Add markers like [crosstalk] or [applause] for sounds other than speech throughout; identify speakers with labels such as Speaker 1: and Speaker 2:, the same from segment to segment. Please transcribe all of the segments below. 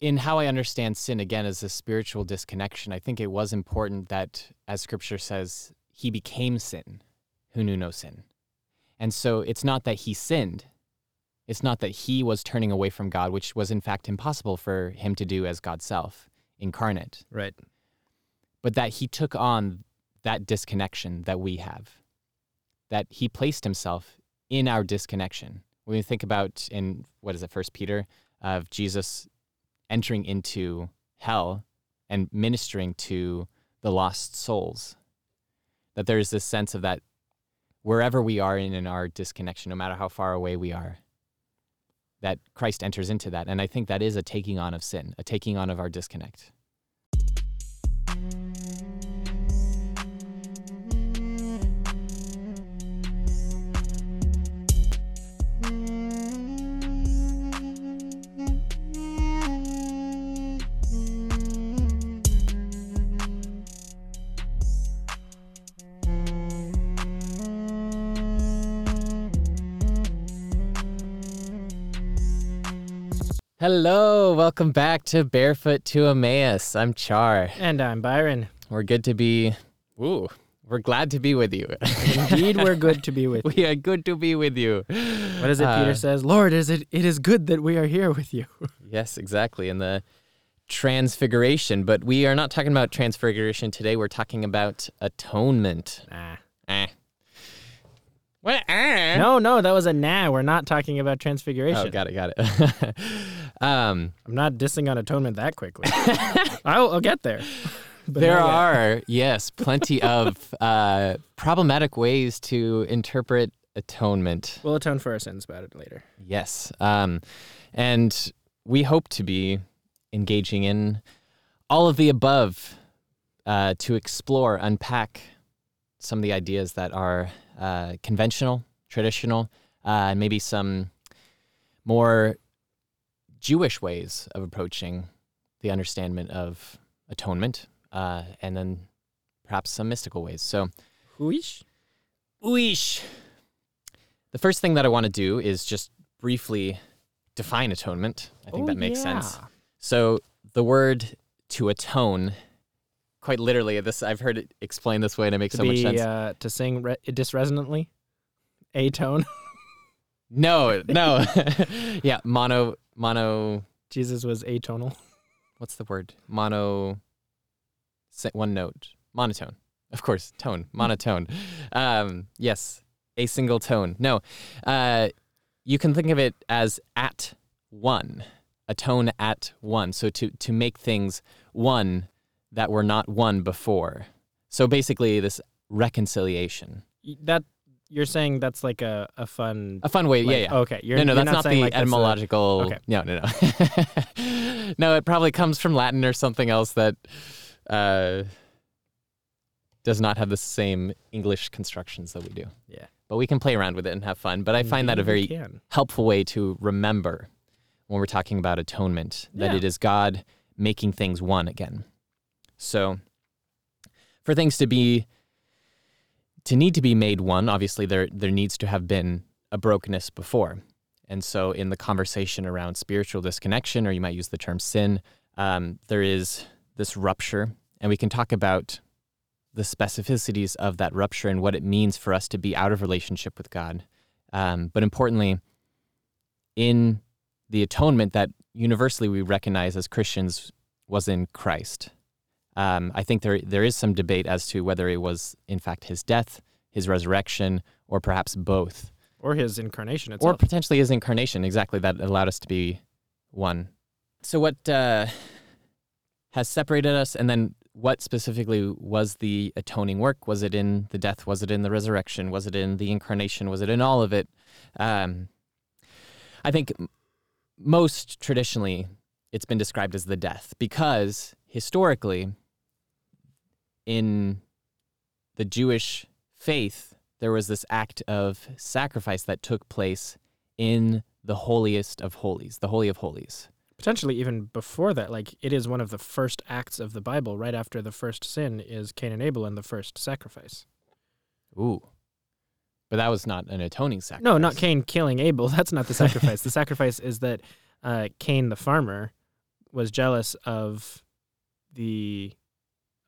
Speaker 1: in how I understand sin again as a spiritual disconnection, I think it was important that, as Scripture says, he became sin, who knew no sin. And so it's not that he sinned. It's not that he was turning away from God, which was in fact impossible for him to do as God's self, incarnate,
Speaker 2: Right.
Speaker 1: but that he took on that disconnection that we have, that he placed himself in our disconnection. When we think about in what is it, First Peter, of Jesus entering into hell and ministering to the lost souls, that there is this sense of that wherever we are in, in our disconnection, no matter how far away we are, that Christ enters into that. And I think that is a taking on of sin, a taking on of our disconnect. Hello, welcome back to Barefoot to Emmaus. I'm Char.
Speaker 2: And I'm Byron.
Speaker 1: We're good to be. Ooh, we're glad to be with you.
Speaker 2: Indeed, we're good to be [laughs] with you.
Speaker 1: we are good to be with you.
Speaker 2: What is it
Speaker 1: Uh,
Speaker 2: Peter says? Lord, is it it is good that we are here with you. [laughs]
Speaker 1: Yes, exactly. In the transfiguration, but we are not talking about transfiguration today. We're talking about atonement.
Speaker 2: Nah.
Speaker 1: Eh. What? Eh?
Speaker 2: No, no, that was a nah. We're not talking about transfiguration.
Speaker 1: Oh, got it, got it. [laughs] um,
Speaker 2: I'm not dissing on atonement that quickly. [laughs] I'll, I'll get there. [laughs] But
Speaker 1: there are, yes, plenty of uh, problematic ways to interpret atonement.
Speaker 2: We'll atone for our sins about it later.
Speaker 1: Yes. Um, and we hope to be engaging in all of the above uh, to explore, unpack some of the ideas that are uh, conventional, traditional, uh, and maybe some more Jewish ways of approaching the understanding of atonement, uh, and then perhaps some mystical ways. So,
Speaker 2: Whoish?
Speaker 1: Ooish. The first thing that I want to do is just briefly define atonement. I think
Speaker 2: Oh,
Speaker 1: that makes sense. So the word to atone, quite literally, this I've heard it explained this way and it makes
Speaker 2: To
Speaker 1: so much sense.
Speaker 2: uh, to sing re- disresonantly, a tone. [laughs]
Speaker 1: no, no. [laughs] yeah, mono mono
Speaker 2: Jesus was atonal. [laughs]
Speaker 1: what's the word? Mono one note. Monotone. Of course, tone. Monotone. Um, yes, a single tone. No. Uh, you can think of it as at one. A tone at one. So to to make things one that were not one before. So basically this reconciliation.
Speaker 2: That you're saying that's like a, a fun.
Speaker 1: A fun way,
Speaker 2: like-
Speaker 1: yeah, yeah.
Speaker 2: Okay, you're
Speaker 1: no, no,
Speaker 2: you're
Speaker 1: that's not,
Speaker 2: saying
Speaker 1: the
Speaker 2: like that's a-
Speaker 1: etymological.
Speaker 2: okay.
Speaker 1: No, no, no. [laughs] no, it probably comes from Latin or something else that uh, does not have the same English constructions that we do.
Speaker 2: Yeah.
Speaker 1: But we can play around with it and have fun. But I find that a very helpful way to remember when we're talking about atonement that
Speaker 2: Yeah.
Speaker 1: it is God making things one again. So, for things to be to need to be made one, obviously there there needs to have been a brokenness before. And so, in the conversation around spiritual disconnection, or you might use the term sin, um, there is this rupture, and we can talk about the specificities of that rupture and what it means for us to be out of relationship with God. Um, but importantly, in the atonement that universally we recognize as Christians was in Christ. Um, I think there there is some debate as to whether it was in fact his death, his resurrection, or perhaps both,
Speaker 2: Or his incarnation itself, or
Speaker 1: potentially his incarnation. Exactly, that allowed us to be one. So what uh, has separated us, and then what specifically was the atoning work? Was it in the death? Was it in the resurrection? Was it in the incarnation? Was it in all of it? Um, I think most traditionally it's been described as the death because historically in the Jewish faith there was this act of sacrifice that took place in the holiest of holies, the holy of holies.
Speaker 2: Potentially even before that, like it is one of the first acts of the Bible. Right after the first sin is Cain and Abel and the first sacrifice.
Speaker 1: Ooh. But that was not an atoning sacrifice.
Speaker 2: No, not Cain killing Abel. [laughs] That's not the sacrifice. the sacrifice is that uh, Cain the farmer was jealous of the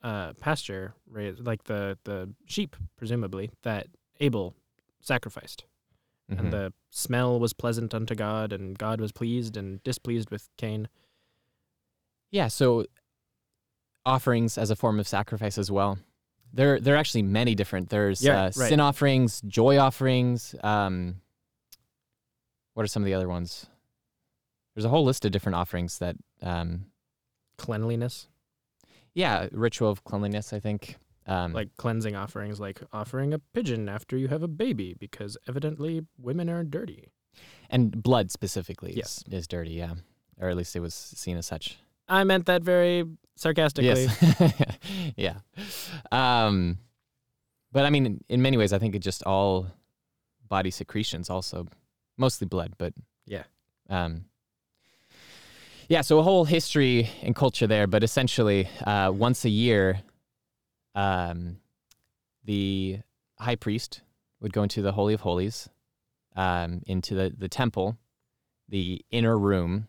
Speaker 2: uh, pasture, like the the sheep, presumably that Abel sacrificed,
Speaker 1: Mhm.
Speaker 2: and the smell was pleasant unto God, and God was pleased and displeased with Cain.
Speaker 1: Yeah, so offerings as a form of sacrifice as well. There, there are actually many different. There's
Speaker 2: Yeah,
Speaker 1: uh,
Speaker 2: right.
Speaker 1: sin offerings, joy offerings. Um, what are some of the other ones? There's a whole list of different offerings that, um,
Speaker 2: Cleanliness,
Speaker 1: yeah, ritual of cleanliness. I think. Um,
Speaker 2: like cleansing offerings, like offering a pigeon after you have a baby, because evidently women are dirty.
Speaker 1: and blood specifically
Speaker 2: Yes.
Speaker 1: is, is dirty. Yeah, or at least it was seen as such.
Speaker 2: I meant that very sarcastically.
Speaker 1: Yes. [laughs] yeah. Um, but I mean, in, in many ways, I think it just all body secretions, also mostly blood, but
Speaker 2: Yeah.
Speaker 1: Um, yeah. So a whole history and culture there, but essentially, uh, once a year, um, the high priest would go into the holy of holies, um, into the the temple, the inner room,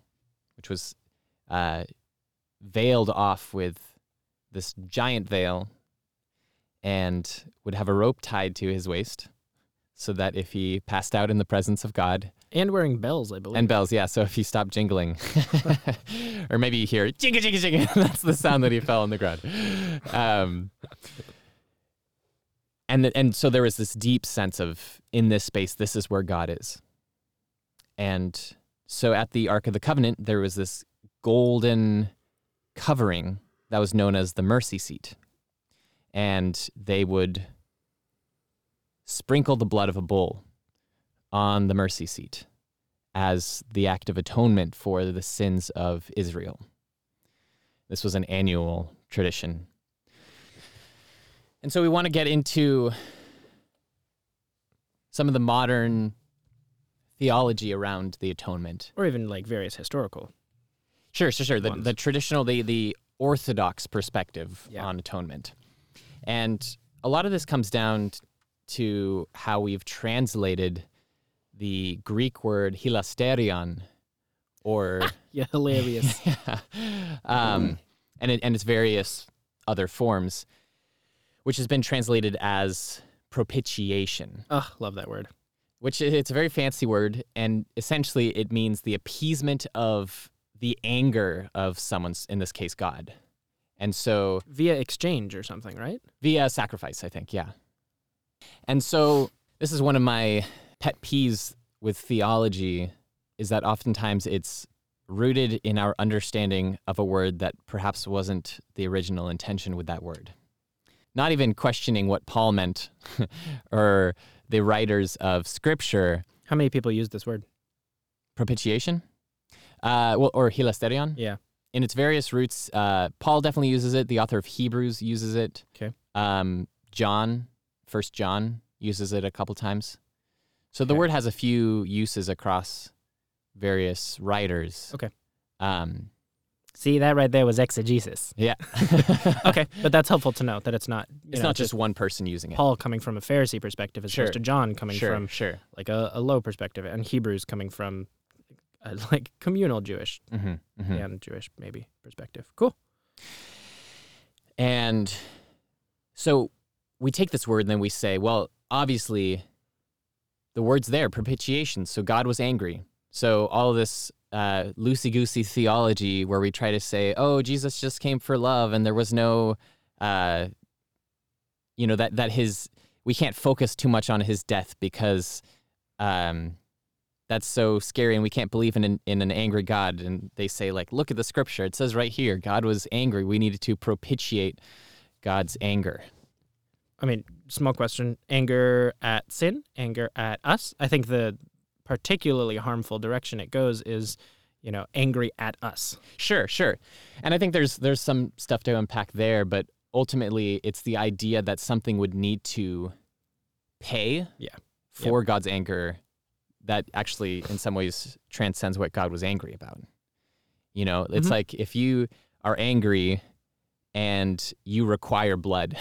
Speaker 1: which was uh, veiled off with this giant veil and would have a rope tied to his waist so that if he passed out in the presence of God
Speaker 2: And wearing bells, I believe.
Speaker 1: and bells, yeah, so if you stop jingling [laughs] [laughs] or maybe you hear jigga jigga jigga [laughs] that's the sound that he fell on the ground. Um and and so there was this deep sense of in this space this is where God is. And so at the Ark of the Covenant there was this golden covering that was known as the mercy seat. And they would sprinkle the blood of a bull on the mercy seat as the act of atonement for the sins of Israel. This was an annual tradition. And so we want to get into some of the modern theology around the atonement.
Speaker 2: or even like various historical.
Speaker 1: Sure, sure, sure. The, the traditional, the the orthodox perspective
Speaker 2: Yeah.
Speaker 1: on atonement, and a lot of this comes down to how we've translated the Greek word hilasterion, or [laughs]
Speaker 2: Yeah, hilarious. [laughs]
Speaker 1: um, and it, and its various other forms, which has been translated as propitiation
Speaker 2: Ugh, love that word.
Speaker 1: which it's a very fancy word and essentially it means the appeasement of the anger of someone's in this case god and so
Speaker 2: Via exchange or something, right?
Speaker 1: via sacrifice i think yeah and so this is one of my pet peeves with theology is that oftentimes it's rooted in our understanding of a word that perhaps wasn't the original intention with that word not even questioning what paul meant [laughs] or the writers of scripture
Speaker 2: How many people use this word?
Speaker 1: propitiation, uh, well, or hilasterion.
Speaker 2: Yeah.
Speaker 1: In its various roots, uh, Paul definitely uses it. The author of Hebrews uses it.
Speaker 2: 'Kay.
Speaker 1: Um, John, First John, uses it a couple times. So the
Speaker 2: Okay.
Speaker 1: word has a few uses across various writers.
Speaker 2: Okay.
Speaker 1: Um,
Speaker 2: See, that right there was exegesis.
Speaker 1: yeah. [laughs]
Speaker 2: Okay, but that's helpful to know that it's not.
Speaker 1: It's
Speaker 2: know,
Speaker 1: not just one person using it.
Speaker 2: Paul coming from a Pharisee perspective as
Speaker 1: Sure.
Speaker 2: opposed to John coming
Speaker 1: sure,
Speaker 2: from
Speaker 1: sure.
Speaker 2: like a, a low perspective, and Hebrews coming from a, [laughs] like communal Jewish
Speaker 1: hmm hmm
Speaker 2: and Jewish maybe perspective. Cool.
Speaker 1: And so we take this word and then we say, well, obviously the word's there, propitiation. So God was angry. So all this uh, loosey goosey theology where we try to say, oh, Jesus just came for love and there was no, uh, you know, that, that his, we can't focus too much on his death because um, that's so scary and we can't believe in an, in an angry God. And they say, like, look at the scripture. It says right here, God was angry. We needed to propitiate God's anger.
Speaker 2: I mean, small question: anger at sin, anger at us. I think the particularly harmful direction it goes is, you know, angry at us.
Speaker 1: Sure, sure. And I think there's there's some stuff to unpack there, but ultimately it's the idea that something would need to pay
Speaker 2: Yeah.
Speaker 1: for God's anger that actually in some ways transcends what God was angry about. You know, it's
Speaker 2: Mhm.
Speaker 1: like if you are angry and you require blood.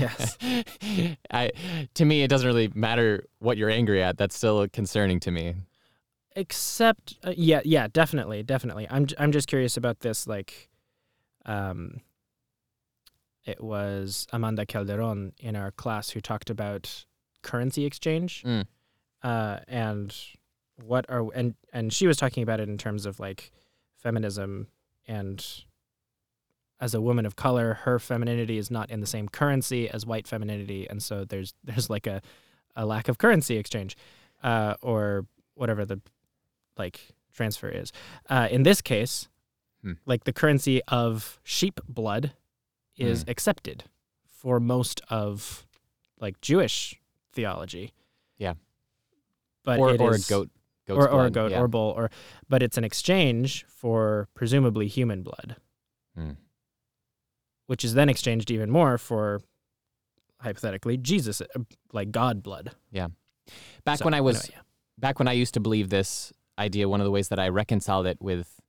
Speaker 2: Yes. [laughs]
Speaker 1: I to me it doesn't really matter what you're angry at. That's still concerning to me.
Speaker 2: Except, uh, yeah, yeah, definitely, definitely. I'm I'm just curious about this. Like, um, it was Amanda Calderon in our class who talked about currency exchange,
Speaker 1: Mm.
Speaker 2: uh, and what are and and she was talking about it in terms of like feminism and as a woman of color, her femininity is not in the same currency as white femininity, and so there's [laughs] there's like a a lack of currency exchange, uh, or whatever the like transfer is. Uh, in this case,
Speaker 1: Hmm.
Speaker 2: like the currency of sheep blood is
Speaker 1: Hmm.
Speaker 2: accepted for most of like Jewish theology.
Speaker 1: Yeah.
Speaker 2: but
Speaker 1: or
Speaker 2: it
Speaker 1: or
Speaker 2: is-
Speaker 1: a goat,
Speaker 2: or, or a goat
Speaker 1: yeah.
Speaker 2: or bull or but it's an exchange for presumably human blood
Speaker 1: Hmm.
Speaker 2: Which is then exchanged even more for hypothetically jesus uh, like god blood Yeah.
Speaker 1: Back
Speaker 2: So,
Speaker 1: when I was
Speaker 2: anyway, yeah.
Speaker 1: back when I used to believe this idea, one of the ways that I reconciled it with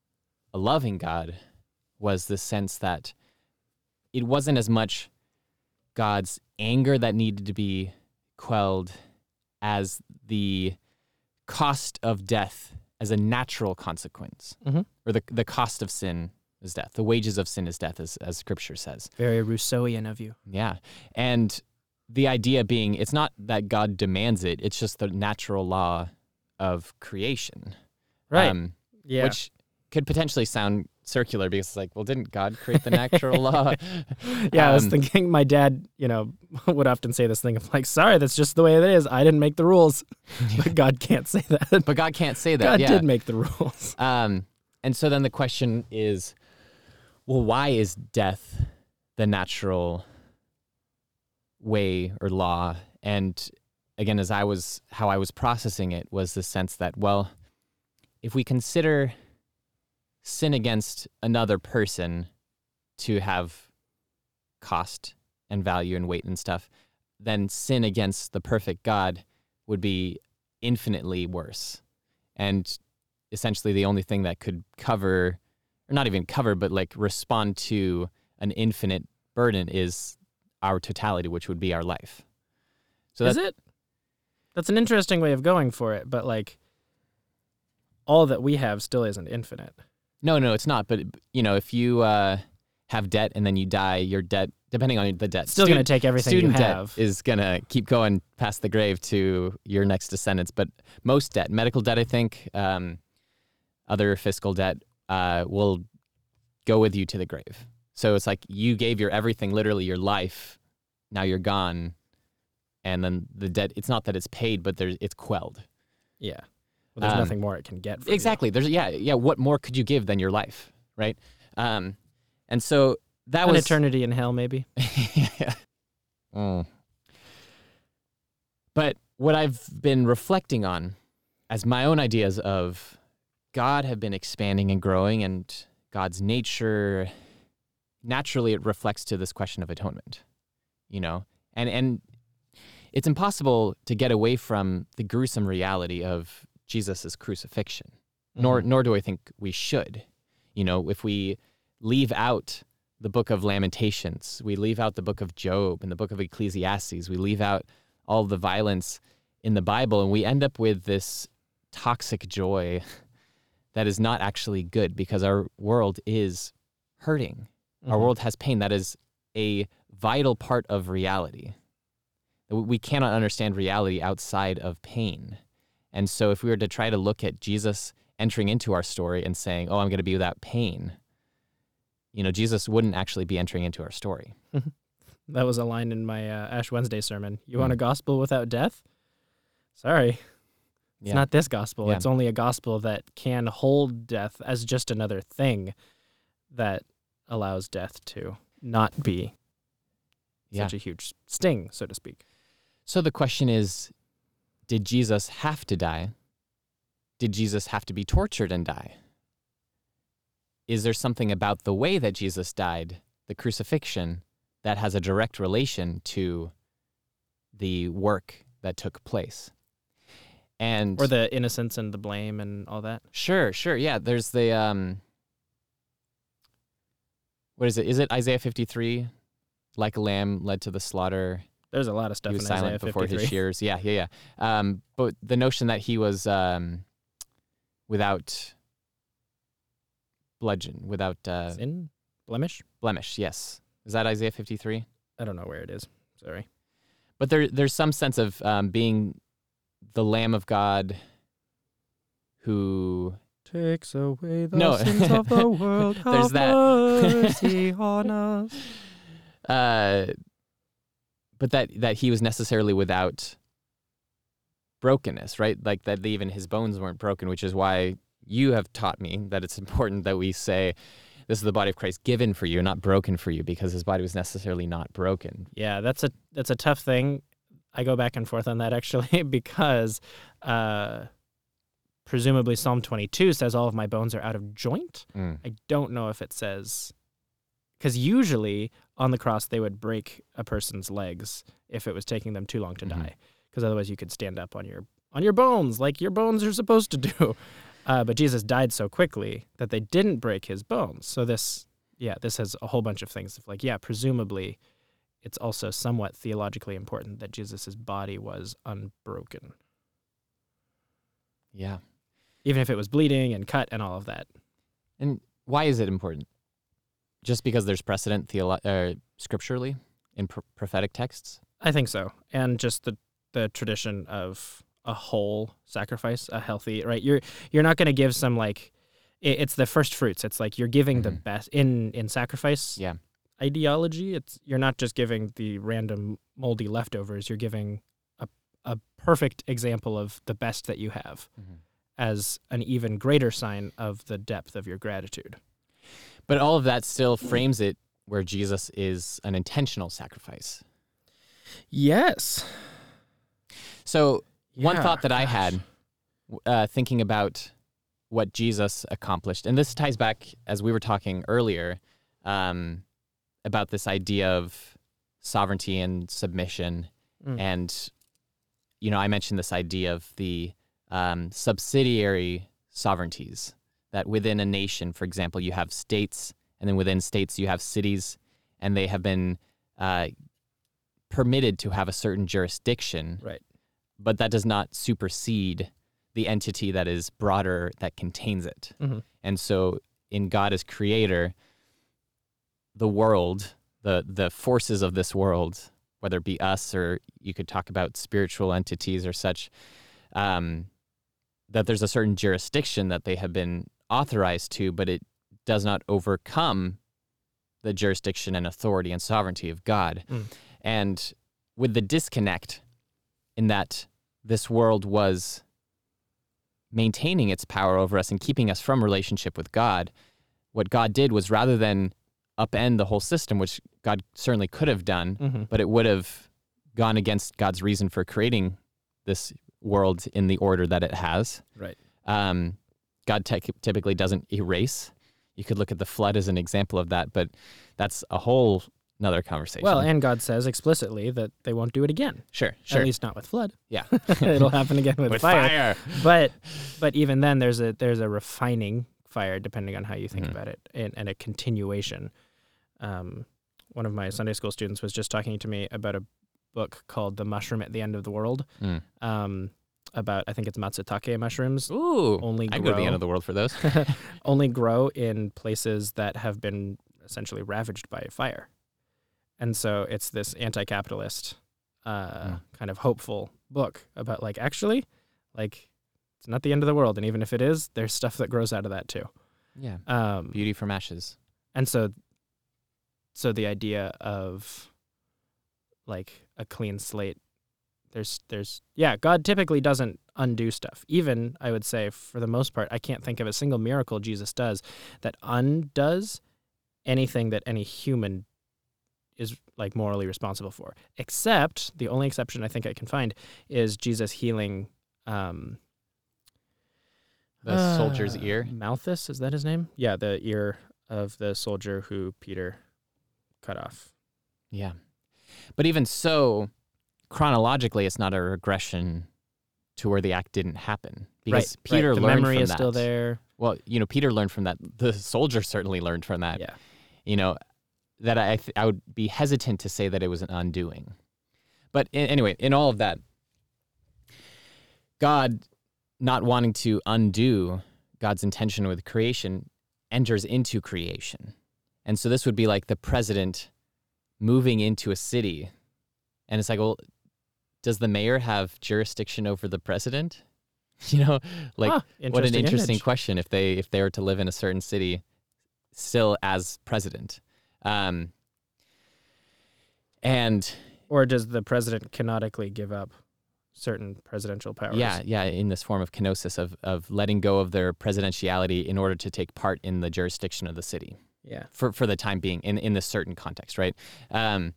Speaker 1: a loving God was the sense that it wasn't as much God's anger that needed to be quelled as the cost of death as a natural consequence,
Speaker 2: Mhm.
Speaker 1: or the the cost of sin is death. The wages of sin is death, as as Scripture says.
Speaker 2: very rousseauian of you
Speaker 1: Yeah. And the idea being it's not that God demands it, it's just the natural law of creation.
Speaker 2: right
Speaker 1: Um,
Speaker 2: yeah
Speaker 1: Which could potentially sound circular because it's like, well, didn't God create the natural law? [laughs]
Speaker 2: yeah i was
Speaker 1: um,
Speaker 2: thinking my dad you know [laughs] would often say this thing of like sorry that's just the way it is i didn't make the rules [laughs] but god can't say that
Speaker 1: But God can't say that.
Speaker 2: god
Speaker 1: yeah.
Speaker 2: did make the rules
Speaker 1: Um, and so then the question is, well, why is death the natural way or law? And again, as I was, how I was processing it was the sense that, well, if we consider sin against another person to have cost and value and weight and stuff, then sin against the perfect God would be infinitely worse. And essentially the only thing that could cover or not even cover but like respond to an infinite burden is our totality which would be our life. So
Speaker 2: is it? That's an interesting way of going for it but like all that we have still isn't infinite.
Speaker 1: No no it's not but you know if you uh, have debt and then you die your debt depending on the debt
Speaker 2: still going to take everything you
Speaker 1: student
Speaker 2: have.
Speaker 1: debt is going to keep going past the grave to your next descendants. But most debt medical debt i think um, other fiscal debt uh, will go with you to the grave so it's like you gave your everything literally your life now you're gone and then the debt it's not that it's paid but there's it's quelled
Speaker 2: yeah well, there's
Speaker 1: Um,
Speaker 2: nothing more it can get from you.
Speaker 1: exactly there's yeah yeah what more could you give than your life right um, and so that
Speaker 2: an
Speaker 1: was
Speaker 2: eternity in hell maybe
Speaker 1: yeah. [laughs] Mm. But what I've been reflecting on as my own ideas of God have been expanding and growing, and God's nature naturally it reflects to this question of atonement, you know, and and it's impossible to get away from the gruesome reality of Jesus' crucifixion nor
Speaker 2: Mhm.
Speaker 1: nor do I think we should. You know, if we leave out the book of Lamentations, we leave out the book of Job and the book of Ecclesiastes, we leave out all the violence in the Bible, and we end up with this toxic joy that is not actually good because our world is hurting. Our
Speaker 2: Mhm.
Speaker 1: world has pain. That is a vital part of reality. We- cannot understand reality outside of pain. And so, if we were to try to look at Jesus entering into our story and saying, Oh, I'm going to be without pain, you know, Jesus wouldn't actually be entering into our story. [laughs]
Speaker 2: that was a line in my uh, ash wednesday sermon you want a gospel without death sorry it's
Speaker 1: Yeah.
Speaker 2: not this gospel
Speaker 1: Yeah.
Speaker 2: it's only a gospel that can hold death as just another thing that allows death to not be
Speaker 1: Yeah.
Speaker 2: such a huge sting so to speak
Speaker 1: So, the question is Did Jesus have to die? Did Jesus have to be tortured and die? Is there something about the way that Jesus died, the crucifixion, that has a direct relation to the work that took place? And
Speaker 2: or the innocence and the blame and all that
Speaker 1: Sure, sure. Yeah, there's the um What is it? Is it Isaiah 53? Like a lamb led to the slaughter,
Speaker 2: there's a lot of stuff
Speaker 1: he was
Speaker 2: in Isaiah
Speaker 1: silent before
Speaker 2: 53
Speaker 1: his shears. Yeah, yeah, yeah. Um but the notion that he was um without bludgeon, without uh,
Speaker 2: Sin, blemish.
Speaker 1: blemish. Yes, is that Isaiah 53?
Speaker 2: I don't know where it is. Sorry.
Speaker 1: But there, there's some sense of um, being the Lamb of God who
Speaker 2: Takes away the
Speaker 1: No.
Speaker 2: sins of the [laughs] world.
Speaker 1: There's
Speaker 2: have
Speaker 1: that.
Speaker 2: mercy [laughs] on us.
Speaker 1: uh, but that that he was necessarily without brokenness, right? Like that even his bones weren't broken, which is why you have taught me that it's important that we say this is the body of Christ given for you, not broken for you, because his body was necessarily not broken.
Speaker 2: Yeah, that's a that's a tough thing. I go back and forth on that actually [laughs] because uh, presumably Psalm 22 says all of my bones are out of joint. I don't know if it says because usually on the cross they would break a person's legs if it was taking them too long to
Speaker 1: Mhm.
Speaker 2: die because otherwise you could stand up on your on your bones like your bones are supposed to do. [laughs] Uh, but Jesus died so quickly that they didn't break his bones. So this, yeah, this has a whole bunch of things of like, yeah, presumably it's also somewhat theologically important that Jesus' body was unbroken,
Speaker 1: Yeah.
Speaker 2: even if it was bleeding and cut and all of that.
Speaker 1: And why is it important? Just because there's precedent theolo- uh, scripturally in pr- prophetic texts?
Speaker 2: I think so. And just the the tradition of a whole sacrifice, a healthy, right? You're you're not going to give some like it, it's the first fruits. It's like you're giving the
Speaker 1: Mhm.
Speaker 2: best in in sacrifice
Speaker 1: Yeah.
Speaker 2: Ideology. It's you're not just giving the random moldy leftovers. You're giving a a perfect example of the best that you have as an even greater sign of the depth of your gratitude.
Speaker 1: But all of that still frames it where Jesus is an intentional sacrifice.
Speaker 2: Yes.
Speaker 1: So one thought that I had uh, thinking about what Jesus accomplished, and this ties back as we were talking earlier um, about this idea of sovereignty and submission,
Speaker 2: Mm.
Speaker 1: and you know, I mentioned this idea of the um, subsidiary sovereignties that within a nation, for example, you have states, and then within states you have cities, and they have been uh, permitted to have a certain jurisdiction
Speaker 2: Right.
Speaker 1: but that does not supersede the entity that is broader that contains it.
Speaker 2: Mhm.
Speaker 1: And so in God as creator, the world, the the forces of this world, whether it be us or you could talk about spiritual entities or such, um, that there's a certain jurisdiction that they have been authorized to, but it does not overcome the jurisdiction and authority and sovereignty of God.
Speaker 2: Mm.
Speaker 1: And with the disconnect in that this world was maintaining its power over us and keeping us from relationship with God, what God did was rather than upend the whole system, which God certainly could have done,
Speaker 2: Mm-hmm.
Speaker 1: but it would have gone against God's reason for creating this world in the order that it has.
Speaker 2: Right.
Speaker 1: Um, God ty- typically doesn't erase. You could look at the flood as an example of that, but that's a whole another conversation.
Speaker 2: Well, and God says explicitly that they won't do it again.
Speaker 1: sure, sure,
Speaker 2: At least not with flood.
Speaker 1: yeah, [laughs]
Speaker 2: It'll happen again with,
Speaker 1: with
Speaker 2: fire.
Speaker 1: fire.
Speaker 2: But but even then there's a there's a refining fire depending on how you think
Speaker 1: Mhm.
Speaker 2: about it and, and a continuation. Um, one of my Sunday school students was just talking to me about a book called The Mushroom at the End of the World.
Speaker 1: Mm.
Speaker 2: Um, about I think it's matsutake mushrooms
Speaker 1: Ooh,
Speaker 2: only
Speaker 1: I go to the
Speaker 2: grow-
Speaker 1: end of the world for those. [laughs]
Speaker 2: only grow in places that have been essentially ravaged by fire. And so it's this anti-capitalist, uh,
Speaker 1: Mm.
Speaker 2: kind of hopeful book about like actually, like it's not the end of the world, and even if it is, there's stuff that grows out of that too.
Speaker 1: yeah,
Speaker 2: Um,
Speaker 1: beauty from ashes.
Speaker 2: and so, so the idea of like a clean slate, there's there's yeah, God typically doesn't undo stuff. Even I would say for the most part, I can't think of a single miracle Jesus does that undoes anything that any human is like morally responsible for. Except the only exception I think I can find is Jesus healing um
Speaker 1: The soldier's
Speaker 2: uh,
Speaker 1: ear.
Speaker 2: Malchus, is that his name? Yeah, the ear of the soldier who Peter cut off.
Speaker 1: Yeah, but even so, chronologically, it's not a regression to where the act didn't happen because
Speaker 2: right,
Speaker 1: Peter
Speaker 2: right. The
Speaker 1: learned
Speaker 2: memory
Speaker 1: from
Speaker 2: is
Speaker 1: that.
Speaker 2: still there.
Speaker 1: Well, you know, Peter learned from that. The soldier certainly learned from that.
Speaker 2: Yeah.
Speaker 1: You know, that I th- I would be hesitant to say that it was an undoing. But in, anyway, in all of that, God not wanting to undo God's intention with creation enters into creation. And so this would be like the president moving into a city. And it's like, well, does the mayor have jurisdiction over the president? [laughs] You know, like
Speaker 2: Ah,
Speaker 1: what an interesting
Speaker 2: image.
Speaker 1: question if they if they were to live in a certain city still as president. Um, and
Speaker 2: Or does the president canonically give up certain presidential powers?
Speaker 1: yeah, yeah, in this form of kenosis of of letting go of their presidentiality in order to take part in the jurisdiction of the city.
Speaker 2: Yeah.
Speaker 1: for, for the time being in, in this certain context, right? Um,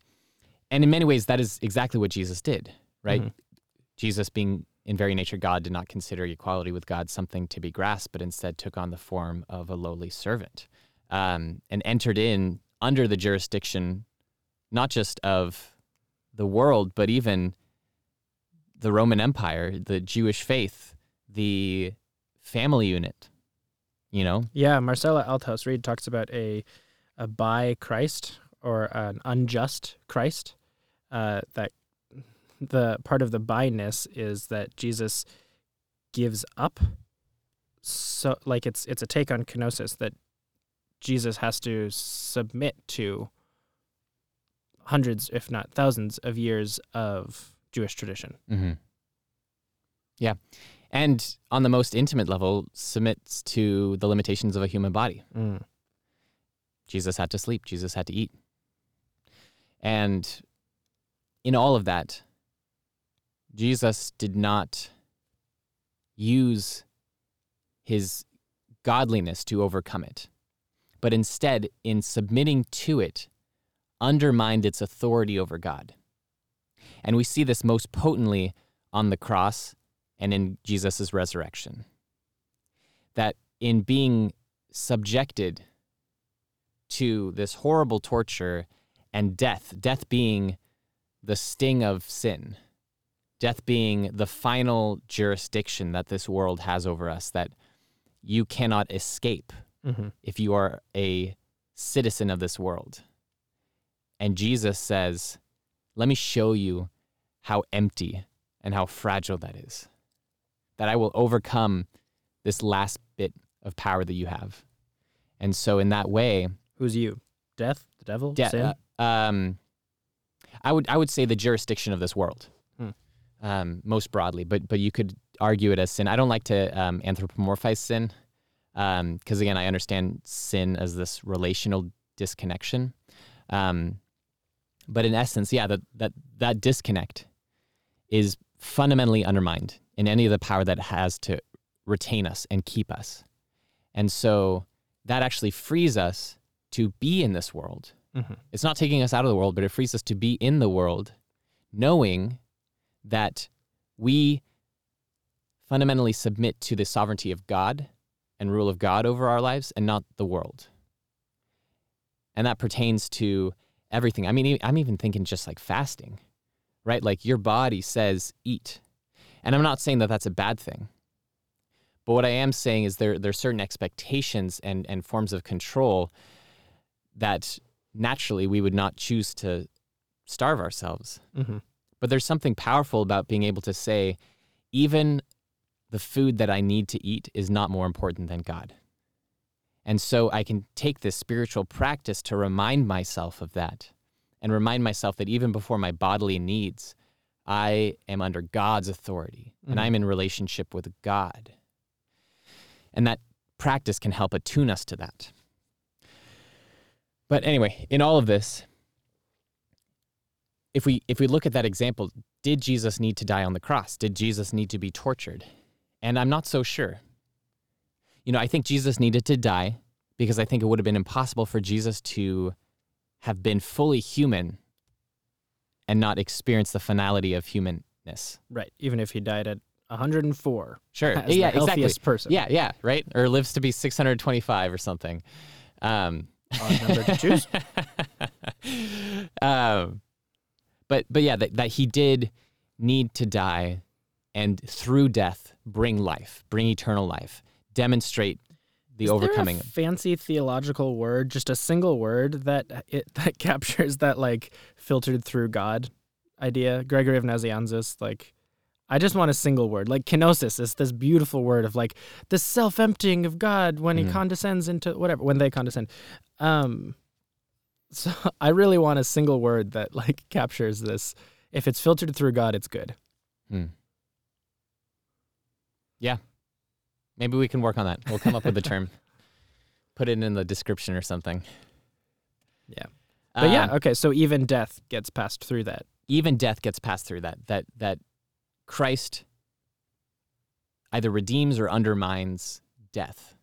Speaker 1: and in many ways, that is exactly what Jesus did, right?
Speaker 2: Mhm.
Speaker 1: Jesus, being in very nature God, did not consider equality with God something to be grasped, but instead took on the form of a lowly servant um, and entered in under the jurisdiction not just of the world, but even the Roman Empire, the Jewish faith, the family unit, you know?
Speaker 2: Yeah, Marcella Althaus Reid talks about a a Bi Christ or an unjust Christ. Uh, that the part of the byness is that Jesus gives up. So, like it's it's a take on kenosis that Jesus has to submit to hundreds, if not thousands, of years of Jewish tradition.
Speaker 1: Mm-hmm. Yeah. And on the most intimate level, submits to the limitations of a human body. Mm. Jesus had to sleep, Jesus had to eat. And in all of that, Jesus did not use his godliness to overcome it, but instead, in submitting to it, undermined its authority over God. And we see this most potently on the cross and in Jesus' resurrection. That in being subjected to this horrible torture and death, death being the sting of sin, death being the final jurisdiction that this world has over us, that you cannot escape
Speaker 2: Mm-hmm.
Speaker 1: if you are a citizen of this world. And Jesus says, Let me show you how empty and how fragile that is. That I will overcome this last bit of power that you have. And so, in that way,
Speaker 2: Who's you? Death, the devil,
Speaker 1: de-
Speaker 2: sin.
Speaker 1: uh, um, I would I would say the jurisdiction of this world,
Speaker 2: Hmm.
Speaker 1: um, most broadly. But but you could argue it as sin. I don't like to um, anthropomorphize sin, because again, I understand sin as this relational disconnection. Um, but in essence, yeah, that that that disconnect is fundamentally undermined in any of the power that it has to retain us and keep us, and so that actually frees us to be in this world.
Speaker 2: Mhm.
Speaker 1: It's not taking us out of the world, but it frees us to be in the world, knowing that we fundamentally submit to the sovereignty of God and rule of God over our lives and not the world. And that pertains to everything. I mean, I'm even thinking just like fasting, right? Like your body says eat. And I'm not saying that that's a bad thing. But what I am saying is there, there are certain expectations and, and forms of control that naturally we would not choose to starve ourselves.
Speaker 2: Mm-hmm.
Speaker 1: But there's something powerful about being able to say, even the food that I need to eat is not more important than God. And so I can take this spiritual practice to remind myself of that and remind myself that even before my bodily needs, I am under God's authority and
Speaker 2: Mhm.
Speaker 1: I'm in relationship with God. And that practice can help attune us to that. But anyway, in all of this, if we if we look at that example, did Jesus need to die on the cross? Did Jesus need to be tortured? And I'm not so sure. You know, I think Jesus needed to die because I think it would have been impossible for Jesus to have been fully human and not experience the finality of humanness.
Speaker 2: Right. Even if he died at 104
Speaker 1: Sure. yeah, exactly.
Speaker 2: person.
Speaker 1: Yeah, yeah, right? Or lives to be 625 or something. Um,
Speaker 2: Odd number to choose. [laughs]
Speaker 1: um, but but yeah, that, that he did need to die and through death bring life, bring eternal life, demonstrate the
Speaker 2: Is there a
Speaker 1: overcoming.
Speaker 2: fancy theological word, just a single word that it [laughs] that captures that like filtered through God idea. Gregory of Nazianzus, like I just want a single word. Like kenosis is this beautiful word of like the self emptying of God when
Speaker 1: Mhm.
Speaker 2: he condescends into whatever, when they condescend. Um, [laughs] so I really want a single word that like captures this. If it's filtered through God, it's good.
Speaker 1: Hmm. Yeah. Maybe we can work on that. We'll come up with a [laughs] term. Put it in the description or something.
Speaker 2: Yeah. But yeah,
Speaker 1: Um,
Speaker 2: okay. So even death gets passed through that.
Speaker 1: even death gets passed through that. That that Christ either redeems or undermines death.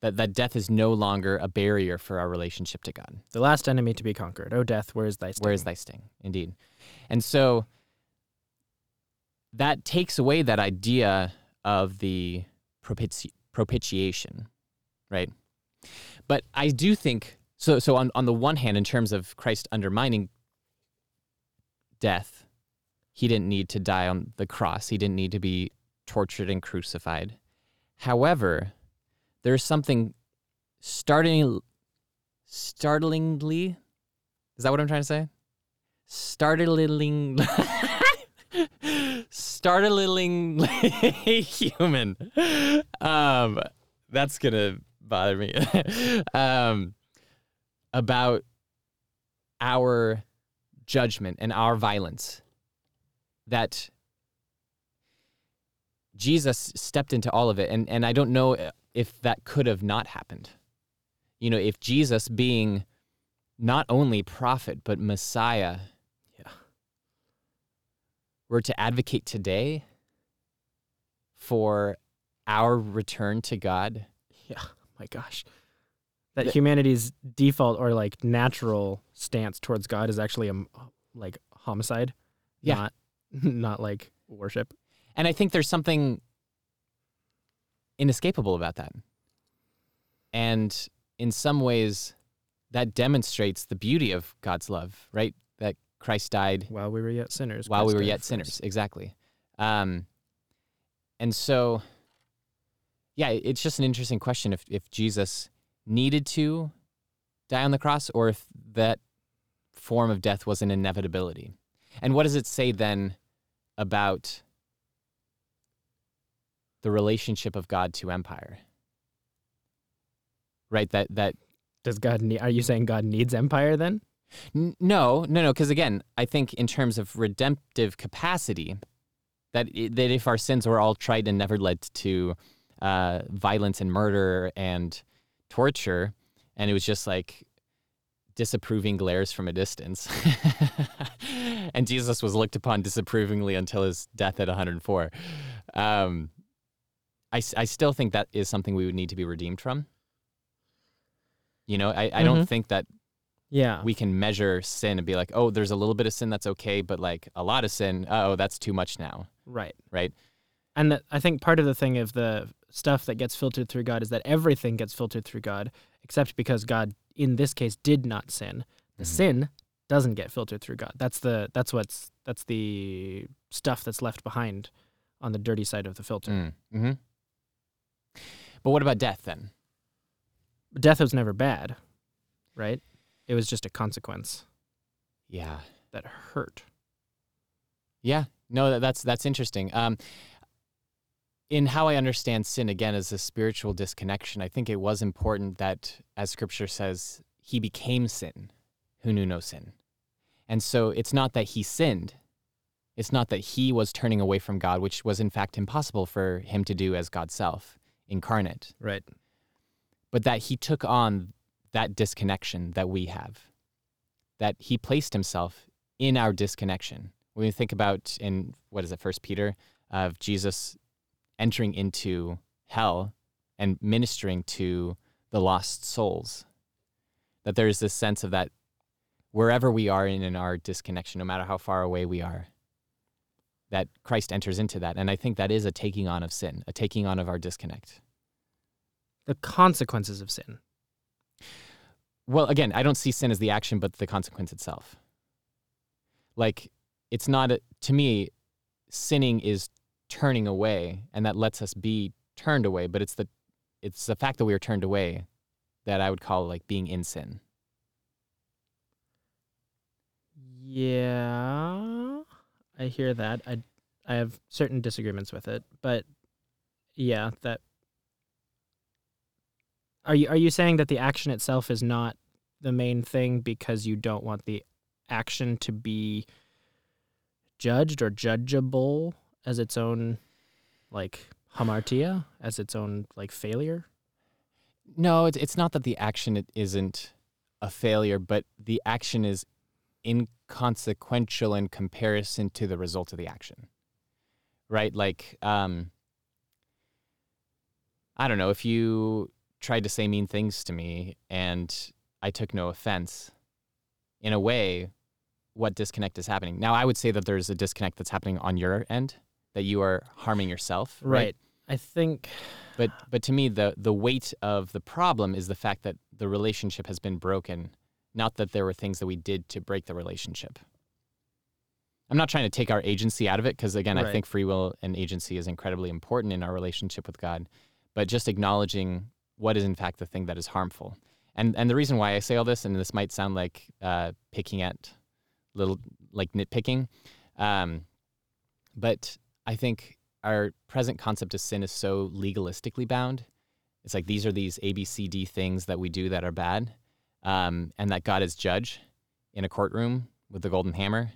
Speaker 1: That that death is no longer a barrier for our relationship to God.
Speaker 2: The last enemy to be conquered. Oh, death, where is thy sting?
Speaker 1: Where is thy sting? Indeed. And so that takes away that idea of the propiti- propitiation, right? But I do think so. So on, on the one hand, in terms of Christ undermining death, he didn't need to die on the cross. He didn't need to be tortured and crucified. However, there's something starting startlingly is that what I'm trying to say? Startling, [laughs] startlingly [laughs] human. Um, that's gonna bother me. [laughs] um, about our judgment and our violence. That Jesus stepped into all of it, and and I don't know if that could have not happened. You know, if Jesus being not only prophet but Messiah. Were to advocate today for our return to God.
Speaker 2: Yeah. My gosh. That
Speaker 1: The-
Speaker 2: humanity's default or like natural stance towards God is actually a like homicide.
Speaker 1: Yeah.
Speaker 2: Not, [laughs] not like worship.
Speaker 1: And I think there's something inescapable about that. And in some ways, that demonstrates the beauty of God's love, right? Christ died
Speaker 2: While we were yet sinners.
Speaker 1: while we were yet sinners. Exactly. Um, and so, yeah, it's just an interesting question if, if Jesus needed to die on the cross or if that form of death was an inevitability. And what does it say then about the relationship of God to empire? Right? That, that
Speaker 2: Does God need, are you saying God needs empire then?
Speaker 1: N- No, no, no. Because again, I think in terms of redemptive capacity, that that if our sins were all tried and never led to uh, violence and murder and torture, and it was just like disapproving glares from a distance, [laughs] and Jesus was looked upon disapprovingly until his death at 104. Um, I, I still think that is something we would need to be redeemed from. You know, I, I don't
Speaker 2: Mhm.
Speaker 1: think that
Speaker 2: Yeah.
Speaker 1: we can measure sin and be like, oh, there's a little bit of sin that's okay, but like a lot of sin, oh, that's too much now,
Speaker 2: right.
Speaker 1: right?
Speaker 2: And that, I think part of the thing of the stuff that gets filtered through God is that everything gets filtered through God, except because God, in this case, did not sin. The
Speaker 1: Mhm.
Speaker 2: sin doesn't get filtered through God. That's the that's what's that's the stuff that's left behind on the dirty side of the filter.
Speaker 1: Mm. hmm But what about death then?
Speaker 2: Death was never bad, right? It was just a consequence
Speaker 1: Yeah,
Speaker 2: that hurt.
Speaker 1: yeah. No, that, that's that's interesting. Um, in how I understand sin again as a spiritual disconnection, I think it was important that, as Scripture says, he became sin, who knew no sin, and so it's not that he sinned. It's not that he was turning away from God, which was in fact impossible for him to do as God's self incarnate.
Speaker 2: Right.
Speaker 1: but that he took on that disconnection that we have, that he placed himself in our disconnection. When we think about in what is it, First Peter, of Jesus entering into hell and ministering to the lost souls, that there is this sense of that wherever we are in, in our disconnection, no matter how far away we are, that Christ enters into that. And I think that is a taking on of sin, a taking on of our disconnect.
Speaker 2: The consequences of sin.
Speaker 1: Well, again, I don't see sin as the action, but the consequence itself. Like, it's not, a, to me, sinning is turning away, and that lets us be turned away, but it's the, it's the fact that we are turned away that I would call like being in sin.
Speaker 2: Yeah, I hear that. I I have certain disagreements with it, but yeah, that are you are you saying that the action itself is not the main thing because you don't want the action to be judged or judgeable as its own like hamartia, as its own like failure?
Speaker 1: No, it's it's not that the action it isn't a failure, but the action is inconsequential in comparison to the result of the action. Right? Like, um, I don't know, if you tried to say mean things to me and I took no offense, in a way, what disconnect is happening? Now, I would say that there's a disconnect that's happening on your end, that you are harming yourself.
Speaker 2: Right. I think
Speaker 1: But but to me the the weight of the problem is the fact that the relationship has been broken, not that there were things that we did to break the relationship. I'm not trying to take our agency out of it because again, I think free will and agency is incredibly important in our relationship with God, but just acknowledging what is in fact the thing that is harmful. And and the reason why I say all this, and this might sound like uh, picking at little like nitpicking, um, but I think our present concept of sin is so legalistically bound. It's like these are these A, B, C, D things that we do that are bad, um, and that God is judge in a courtroom with the golden hammer.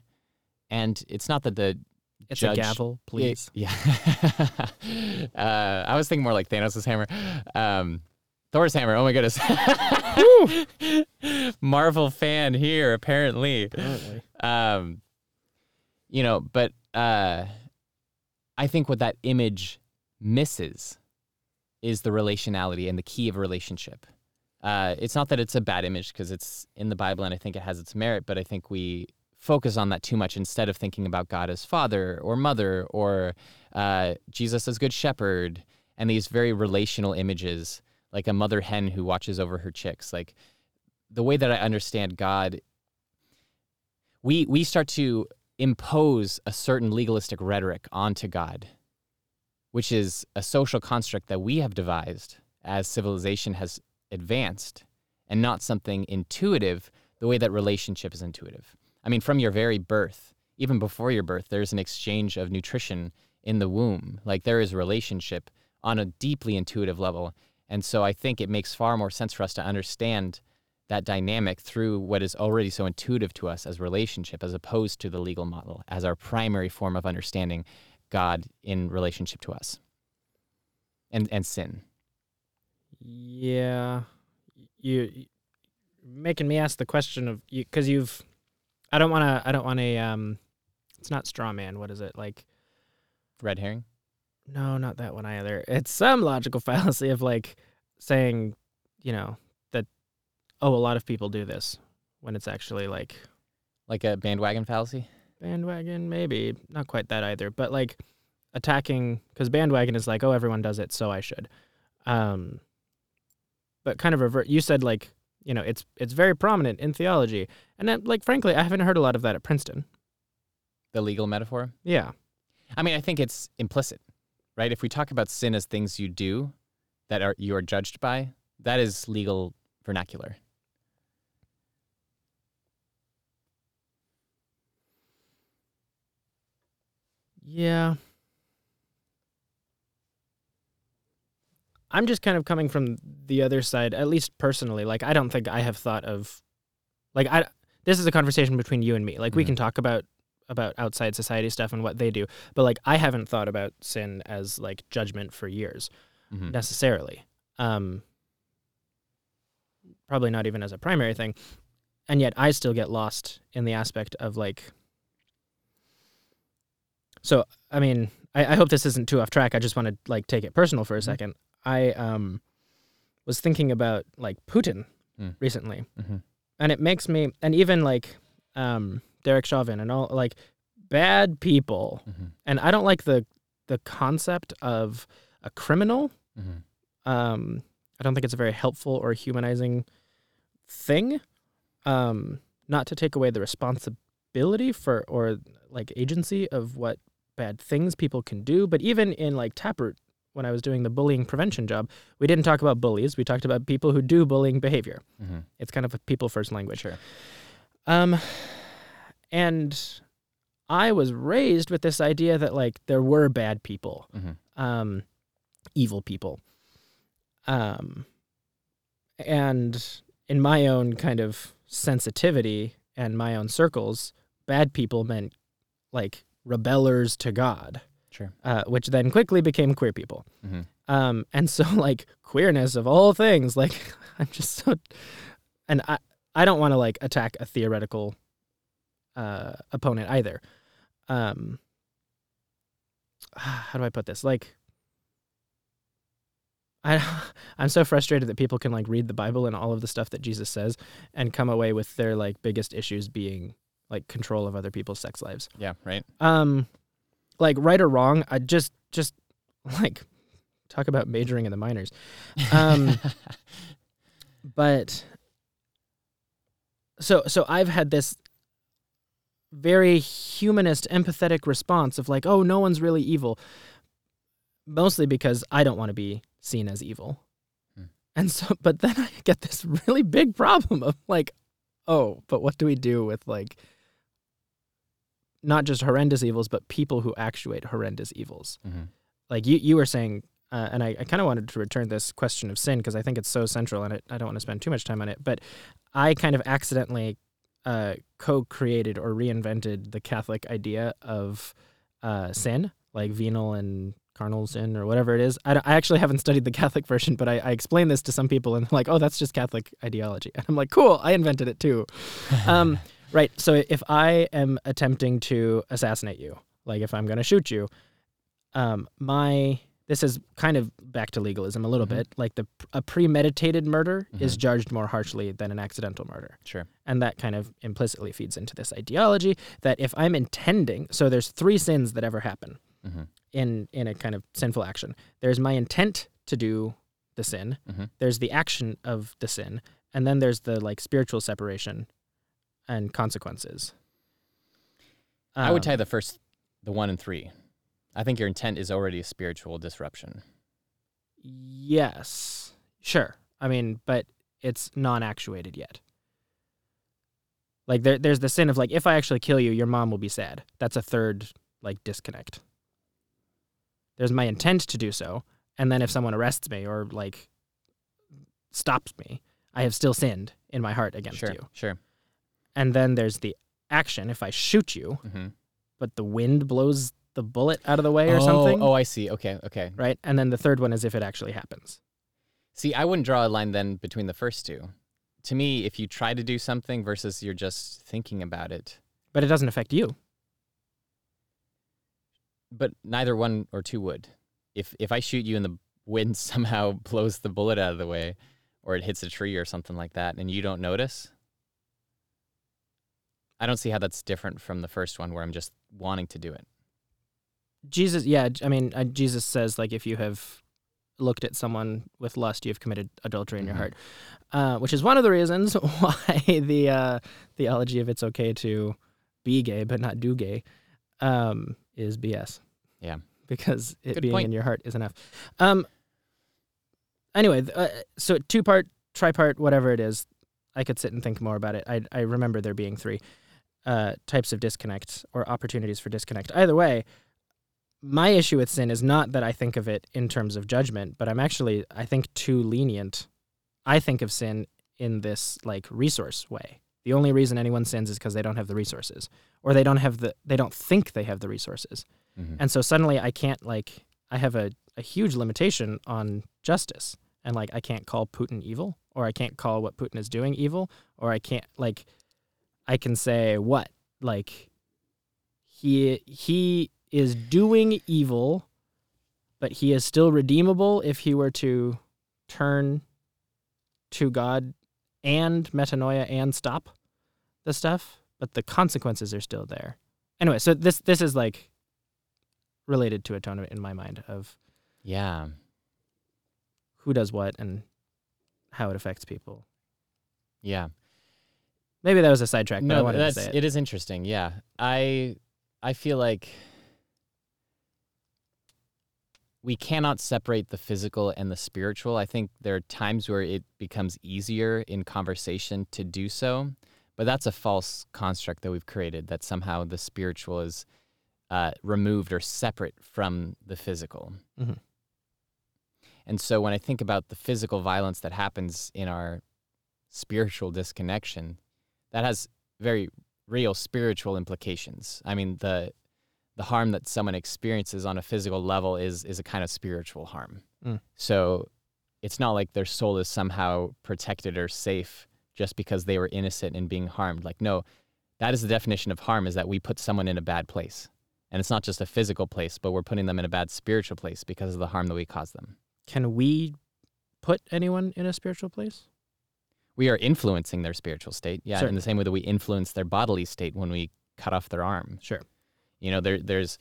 Speaker 1: And it's not that the
Speaker 2: it's
Speaker 1: judge,
Speaker 2: a gavel, please.
Speaker 1: Yeah. [laughs] uh, I was thinking more like Thanos' hammer. Um, Thor's hammer. Oh my goodness. [laughs] Marvel fan here, apparently
Speaker 2: Apparently.
Speaker 1: um, you know, but uh, I think what that image misses is the relationality and the key of a relationship. Uh, it's not that it's a bad image because it's in the Bible and I think it has its merit, but I think we focus on that too much instead of thinking about God as father or mother or uh, Jesus as good shepherd and these very relational images like a mother hen who watches over her chicks. Like the way that I understand God we we start to impose a certain legalistic rhetoric onto God, which is a social construct that we have devised as civilization has advanced, and not something intuitive the way that relationship is intuitive. I mean, from your very birth, even before your birth, there's an exchange of nutrition in the womb. Like there is relationship on a deeply intuitive level. And so I think it makes far more sense for us to understand that dynamic through what is already so intuitive to us as relationship as opposed to the legal model as our primary form of understanding God in relationship to us and and sin.
Speaker 2: Yeah, you you- making me ask the question of you because you've. I don't want to. I don't want to. Um, it's not straw man. What is it like?
Speaker 1: Red herring?
Speaker 2: No, not that one either. It's some logical [laughs] fallacy of like saying, you know, that oh, a lot of people do this when it's actually like
Speaker 1: Like a bandwagon fallacy?
Speaker 2: bandwagon, maybe not quite that either, but like attacking because bandwagon is like oh, everyone does it, so I should. Um, but kind of revert. You said like you know it's it's very prominent in theology, and that, like frankly, I haven't heard a lot of that at Princeton.
Speaker 1: The legal metaphor?
Speaker 2: Yeah,
Speaker 1: I mean, I think it's implicit, right? If we talk about sin as things you do that are you are judged by, that is legal vernacular.
Speaker 2: Yeah. I'm just kind of coming from the other side, at least personally. Like, I don't think I have thought of, like, I. This is a conversation between you and me. Like, we
Speaker 1: Mhm.
Speaker 2: can talk about about outside society stuff and what they do, but like, I haven't thought about sin as like judgment for years
Speaker 1: Mhm.
Speaker 2: necessarily. Um, probably not even as a primary thing, and yet I still get lost in the aspect of like. So I mean, I, I hope this isn't too off track. I just want to like take it personal for a
Speaker 1: Mhm.
Speaker 2: second. I um was thinking about like Putin
Speaker 1: Mm.
Speaker 2: recently,
Speaker 1: Mhm.
Speaker 2: and it makes me and even like um Derek Chauvin and all like bad people,
Speaker 1: Mhm.
Speaker 2: and I don't like the the concept of a criminal
Speaker 1: Mhm.
Speaker 2: um, I don't think it's a very helpful or humanizing thing. Um, not to take away the responsibility for or like agency of what bad things people can do, but even in like Taproot, when I was doing the bullying prevention job, we didn't talk about bullies. We talked about people who do bullying behavior.
Speaker 1: Mhm.
Speaker 2: It's kind of a people first language.
Speaker 1: Sure.
Speaker 2: Um, and I was raised with this idea that like there were bad people,
Speaker 1: Mhm.
Speaker 2: um, evil people, um, and in my own kind of sensitivity and my own circles, bad people meant like rebellers to God,
Speaker 1: Sure.
Speaker 2: uh, which then quickly became queer people.
Speaker 1: hmm
Speaker 2: Um, and so [laughs] like queerness of all things, like [laughs] I'm just so, and I I don't want to like attack a theoretical uh, opponent either. Um, [sighs] how do I put this? Like, I [laughs] I'm so frustrated that people can like read the Bible and all of the stuff that Jesus says and come away with their like biggest issues being like control of other people's sex lives
Speaker 1: Yeah. Right.
Speaker 2: um like right or wrong i just just [laughs] like talk about majoring in the minors um [laughs] but so so i've had this very humanist empathetic response of like oh no one's really evil mostly because i don't want to be seen as evil
Speaker 1: Hmm.
Speaker 2: and so [laughs] but then i get this really big problem of like oh but what do we do with like not just horrendous evils but people who actuate horrendous evils
Speaker 1: hmm
Speaker 2: like you, you were saying, uh, and I, I kind of wanted to return this question of sin because I think it's so central and it, I don't want to spend too much time on it. But I kind of accidentally uh, co created or reinvented the Catholic idea of uh, sin, like venal and carnal sin or whatever it is. I, I actually haven't studied the Catholic [laughs] version, but I, I explained this to some people and they're like, oh, that's just Catholic ideology. And I'm like, cool, I invented it too. [laughs] Um, right. So if I am attempting to assassinate you, like if I'm going to shoot you, um, my this is kind of back to legalism a little
Speaker 1: Mhm.
Speaker 2: bit. Like the a premeditated murder is
Speaker 1: Mhm.
Speaker 2: judged more harshly than an accidental murder,
Speaker 1: Sure.
Speaker 2: and that kind of implicitly feeds into this ideology that if I'm intending, so there's three sins that ever happen
Speaker 1: hmm
Speaker 2: in in a kind of sinful action. There's my intent to do the sin.
Speaker 1: Mhm.
Speaker 2: There's the action of the sin, and then there's the like spiritual separation and consequences.
Speaker 1: I would
Speaker 2: Um,
Speaker 1: tie the first, the one and three. I think your intent is already a spiritual disruption.
Speaker 2: Yes, sure. I mean, but it's non-actuated yet. Like there, there's the sin of like, if I actually kill you, your mom will be sad. That's a third like disconnect. There's my intent to do so, and then if someone arrests me or like stops me, I have still sinned in my heart against
Speaker 1: sure.
Speaker 2: you.
Speaker 1: Sure.
Speaker 2: And then there's the action. If I shoot you,
Speaker 1: hmm
Speaker 2: but the wind blows the bullet out of the way or
Speaker 1: oh,
Speaker 2: something,
Speaker 1: Oh, I see. Okay. Okay.
Speaker 2: right? And then the third one is if it actually happens.
Speaker 1: See, I wouldn't draw a line then between the first two. To me, if you try to do something versus you're just thinking about it,
Speaker 2: But it doesn't affect you.
Speaker 1: but neither one or two would. If if I shoot you and the wind [laughs] somehow blows the bullet out of the way, or it hits a tree or something like that, and you don't notice, I don't see how that's different from the first one where I'm just wanting to do it.
Speaker 2: Jesus, yeah, I mean, uh, Jesus says like if you have looked at someone with lust, you have committed adultery in your
Speaker 1: Mhm.
Speaker 2: heart, uh, which is one of the reasons [laughs] why the uh, theology of it's okay to be gay but not do gay um, is BS.
Speaker 1: Yeah.
Speaker 2: because it
Speaker 1: Good
Speaker 2: being
Speaker 1: point.
Speaker 2: in your heart is enough. Um. Anyway, uh, so two part, tripart, whatever it is, I could sit and think more about it. I I remember there being three uh, types of disconnect or opportunities for disconnect. Either way, my issue with sin is not that I think of it in terms of judgment, but I'm actually I think too lenient. I think of sin in this like resource way. The only reason anyone sins is because they don't have the resources, or they don't have the they don't think they have the resources,
Speaker 1: Mhm.
Speaker 2: and so suddenly I can't like I have a a huge limitation on justice, and like I can't call Putin evil, or I can't call what Putin is doing evil, or I can't like I can say what like he he is doing evil, but he is still redeemable if he were to turn to God and metanoia and stop the stuff, but the consequences are still there. Anyway, so this this is like related to atonement in my mind of
Speaker 1: Yeah.
Speaker 2: who does what and how it affects people.
Speaker 1: Yeah.
Speaker 2: Maybe that was a sidetrack, but I
Speaker 1: No,
Speaker 2: wanted to say it.
Speaker 1: it is interesting. Yeah. I I feel like we cannot separate the physical and the spiritual. I think there are times where it becomes easier in conversation to do so, But that's a false construct that we've created that somehow the spiritual is uh, removed or separate from the physical.
Speaker 2: Mhm.
Speaker 1: And so when I think about the physical violence that happens in our spiritual disconnection, that has very real spiritual implications. I mean, the the harm that someone experiences on a physical level is is a kind of spiritual harm.
Speaker 2: Mm.
Speaker 1: So it's not like their soul is somehow protected or safe just because they were innocent in being harmed. Like no, that is the definition of harm is that we put someone in a bad place. And it's not just a physical place, but we're putting them in a bad spiritual place because of the harm that we cause them.
Speaker 2: Can we put anyone in a spiritual place?
Speaker 1: We are influencing their spiritual state. Yeah, in the same way that we influence their bodily state when we cut off their arm.
Speaker 2: Sure.
Speaker 1: You know, there there's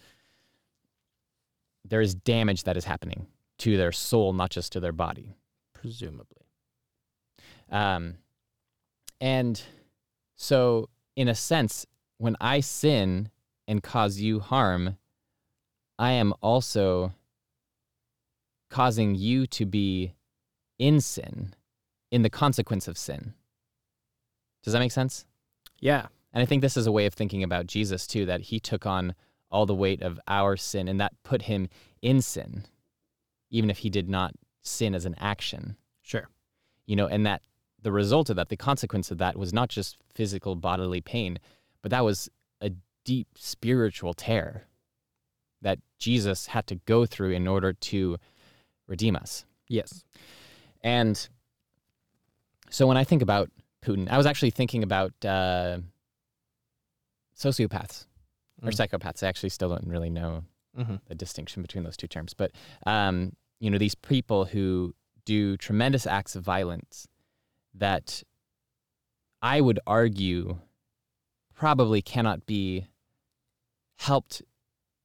Speaker 1: there is damage that is happening to their soul, not just to their body.
Speaker 2: Presumably.
Speaker 1: Um, and so, in a sense, when I sin and cause you harm, I am also causing you to be in sin, in the consequence of sin. Does that make sense?
Speaker 2: Yeah.
Speaker 1: And I think this is a way of thinking about Jesus too, that he took on all the weight of our sin and that put him in sin, even if he did not sin as an action
Speaker 2: Sure.
Speaker 1: you know, and that the result of that, the consequence of that was not just physical bodily pain, but that was a deep spiritual tear that Jesus had to go through in order to redeem us.
Speaker 2: Yes.
Speaker 1: And so when I think about Putin, I was actually thinking about uh, sociopaths or
Speaker 2: Mm.
Speaker 1: psychopaths. I actually still don't really know
Speaker 2: Mm-hmm.
Speaker 1: the distinction between those two terms. But um, you know, these people who do tremendous acts of violence that I would argue probably cannot be helped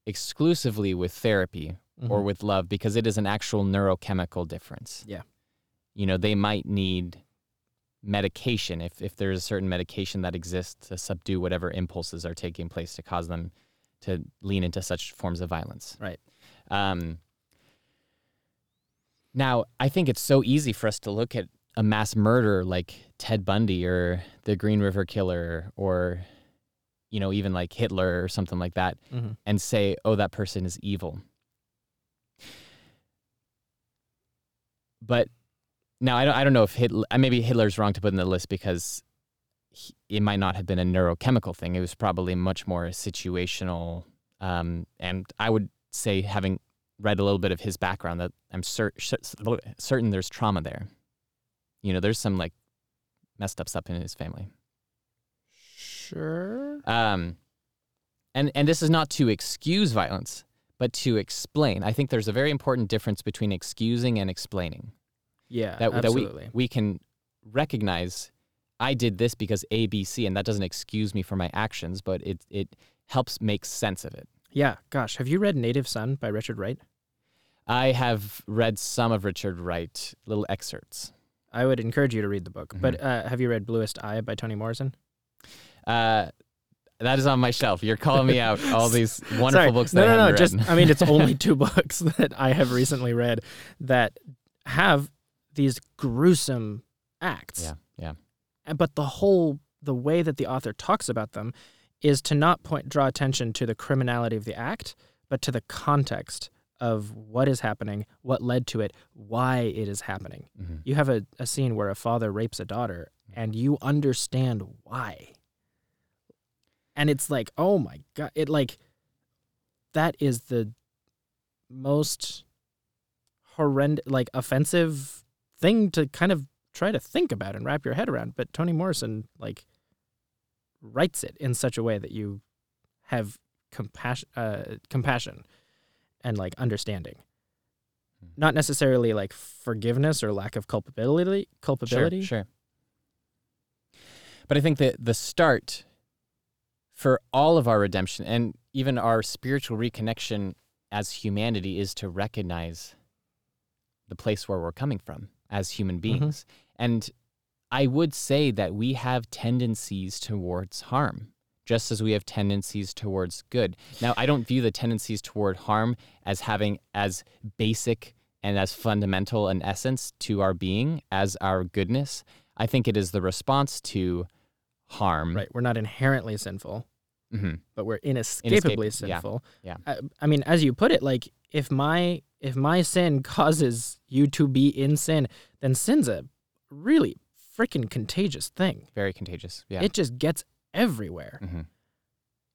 Speaker 1: exclusively with therapy or with love because it is an actual neurochemical difference.
Speaker 2: Yeah.
Speaker 1: You know, they might need medication if, if there's a certain medication that exists to subdue whatever impulses are taking place to cause them to lean into such forms of violence.
Speaker 2: Right.
Speaker 1: Um, now, I think it's so easy for us to look at a mass murderer like Ted Bundy or the Green River Killer or, you know, even like Hitler or something like that
Speaker 2: Mm-hmm.
Speaker 1: and say, oh, that person is evil. But now I don't, I don't know if Hitler, maybe Hitler's wrong to put in the list because he, it might not have been a neurochemical thing. It was probably much more situational. Um, and I would say, having read a little bit of his background, that I'm cer- cer- certain there's trauma there. You know, there's some like messed up stuff in his family.
Speaker 2: Sure.
Speaker 1: Um, and and this is not to excuse violence, but to explain. I think there's a very important difference between excusing and explaining.
Speaker 2: Yeah.
Speaker 1: That that we
Speaker 2: absolutely.
Speaker 1: we can recognize I did this because A, B, C, and that doesn't excuse me for my actions, but it it helps make sense of it.
Speaker 2: yeah. Gosh, have you read Native Son by Richard Wright?
Speaker 1: I have read some of Richard Wright, little excerpts.
Speaker 2: I would encourage you to read the book.
Speaker 1: Mm-hmm.
Speaker 2: But uh, have you read Bluest Eye by Toni Morrison?
Speaker 1: Uh, that is on my shelf. You're calling me out all [laughs] these wonderful
Speaker 2: Sorry.
Speaker 1: books
Speaker 2: no,
Speaker 1: that I
Speaker 2: no, no.
Speaker 1: haven't
Speaker 2: Just. I mean, it's [laughs] only two [laughs] books that I have recently read that have these gruesome acts.
Speaker 1: yeah, yeah.
Speaker 2: And- But the whole the way that the author talks about them is to not point draw attention to the criminality of the act, but to the context of what is happening, what led to it, why it is happening.
Speaker 1: hmm
Speaker 2: You have a, a scene where a father rapes a daughter and you understand why. And it's like, oh my God. It like, that is the most horrendous, like offensive thing to kind of try to think about and wrap your head around. But Toni Morrison, like, writes it in such a way that you have compassion, uh, compassion and like understanding not necessarily like forgiveness or lack of culpability culpability
Speaker 1: Sure, sure. But I think that the start for all of our redemption and even our spiritual reconnection as humanity is to recognize the place where we're coming from as human beings. And I would say that we have tendencies towards harm, just as we have tendencies towards good. Now, I don't view the tendencies toward harm as having as basic and as fundamental an essence to our being as our goodness. I think it is the response to harm.
Speaker 2: Right. We're not inherently sinful,
Speaker 1: hmm
Speaker 2: but we're inescapably
Speaker 1: yeah,
Speaker 2: sinful.
Speaker 1: yeah.
Speaker 2: I, I mean, as you put it, like if my if my sin [laughs] causes you to be in sin, then sin's a really freaking contagious thing.
Speaker 1: Very contagious. Yeah.
Speaker 2: It just gets everywhere,
Speaker 1: hmm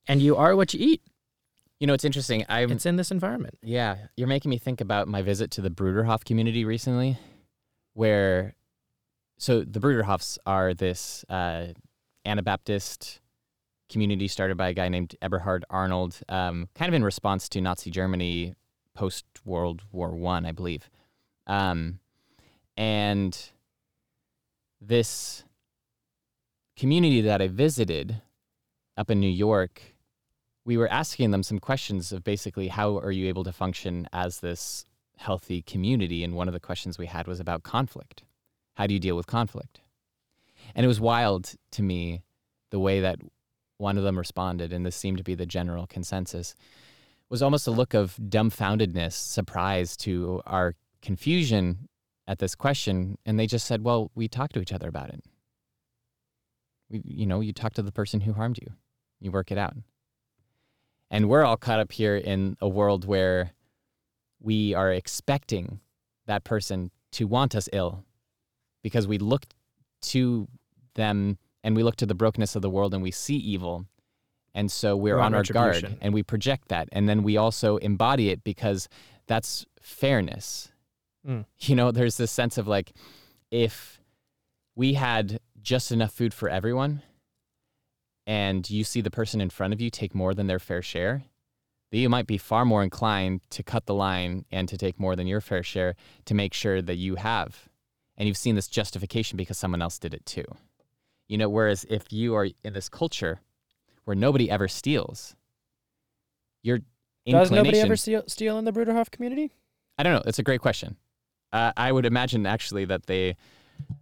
Speaker 2: and you are what you eat.
Speaker 1: You know, it's interesting. I'm
Speaker 2: It's in this environment.
Speaker 1: Yeah, you're making me think about my visit to the Bruderhof community recently, where, so the Bruderhofs are this uh, Anabaptist community started by a guy named Eberhard Arnold, um, kind of in response to Nazi Germany post World War One, I, believe, um, and this community that I visited up in New York we were asking them some questions of basically how are you able to function as this healthy community? And one of the questions we had was about conflict. How do you deal with conflict? And it was wild to me the way that one of them responded and this seemed to be the general consensus was almost a look of dumbfoundedness surprise to our confusion at this question and they just said well we talked to each other about it. We, you know you talk to the person who harmed you. You work it out. And we're all caught up here in a world where we are expecting that person to want us ill because we look to them and we look to the brokenness of the world and we see evil. And so we're
Speaker 2: We
Speaker 1: on
Speaker 2: want
Speaker 1: our guard and we project that. And then we also embody it because that's fairness.
Speaker 2: Mm.
Speaker 1: You know, there's this sense of like, if we had just enough food for everyone, and you see the person in front of you take more than their fair share, that you might be far more inclined to cut the line and to take more than your fair share to make sure that you have. And you've seen this justification because someone else did it too. You know, whereas if you are in this culture where nobody ever steals, your
Speaker 2: Does nobody ever steal, steal in the Bruderhof community?
Speaker 1: I don't know. It's a great question. Uh, I would imagine actually that they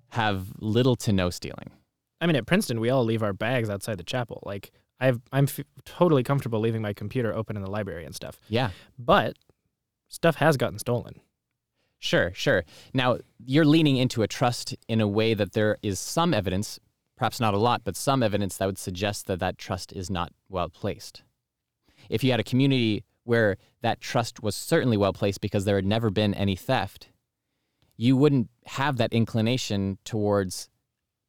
Speaker 1: have little to no stealing.
Speaker 2: I mean, at Princeton, we all leave our bags outside the chapel. Like, I've, I'm f- totally comfortable leaving my computer open in the library and stuff.
Speaker 1: Yeah.
Speaker 2: But stuff has gotten stolen.
Speaker 1: Sure, sure. Now, you're leaning into a trust in a way that there is some evidence, perhaps not a lot, but some evidence that would suggest that that trust is not well placed. If you had a community where that trust was certainly well placed because there had never been any theft, you wouldn't have that inclination towards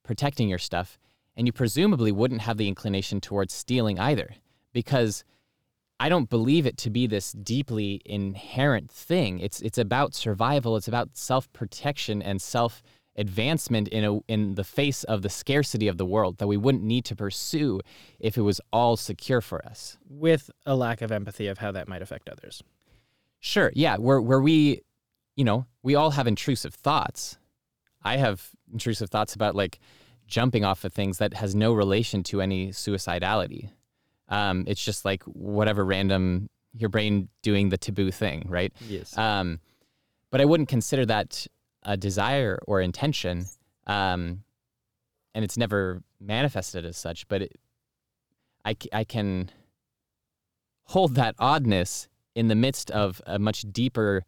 Speaker 1: protecting your stuff, and you presumably wouldn't have the inclination towards stealing either, because I don't believe it to be this deeply inherent thing. It's it's about survival. It's about self protection and self advancement in a in the face of the scarcity of the world that we wouldn't need to pursue if it was all secure for us.
Speaker 2: with a lack of empathy of how that might affect others.
Speaker 1: Sure, yeah, where where we, you know, we all have intrusive thoughts. I have intrusive thoughts about like jumping off of things that has no relation to any suicidality. Um, it's just like whatever random your brain doing the taboo thing, right?
Speaker 2: Yes.
Speaker 1: Um, but I wouldn't consider that a desire or intention, um, and it's never manifested as such. But it, I, I can hold that oddness in the midst of a much deeper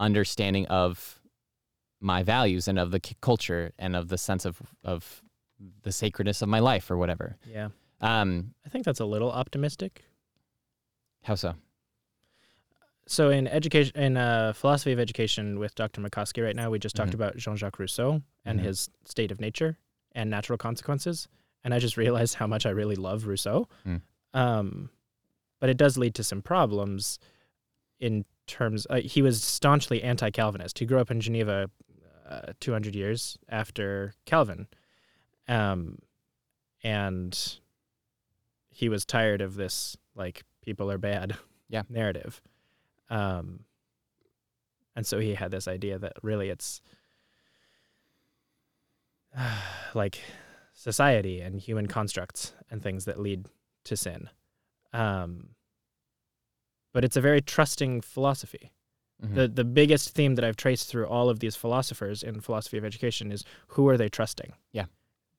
Speaker 1: understanding of my values and of the culture and of the sense of of the sacredness of my life or whatever.
Speaker 2: yeah.
Speaker 1: Um,
Speaker 2: I think that's a little optimistic.
Speaker 1: how so?
Speaker 2: So in education, in uh, philosophy of education with Dr. McCoskey right now, we just talked
Speaker 1: Mhm.
Speaker 2: about Jean-Jacques Rousseau and
Speaker 1: Mhm.
Speaker 2: his state of nature and natural consequences, and I just realized how much I really love Rousseau.
Speaker 1: Mm.
Speaker 2: Um, but it does lead to some problems in terms. Uh, he was staunchly anti-Calvinist. He grew up in Geneva, uh, 200 years after Calvin, um, and he was tired of this like people are bad
Speaker 1: Yeah. [laughs]
Speaker 2: narrative. Um, and so he had this idea that really it's [sighs] like society and human constructs and things that lead to sin. Um, but it's a very trusting philosophy.
Speaker 1: Mhm.
Speaker 2: The the biggest theme that I've traced through all of these philosophers in philosophy of education is who are they trusting?
Speaker 1: Yeah.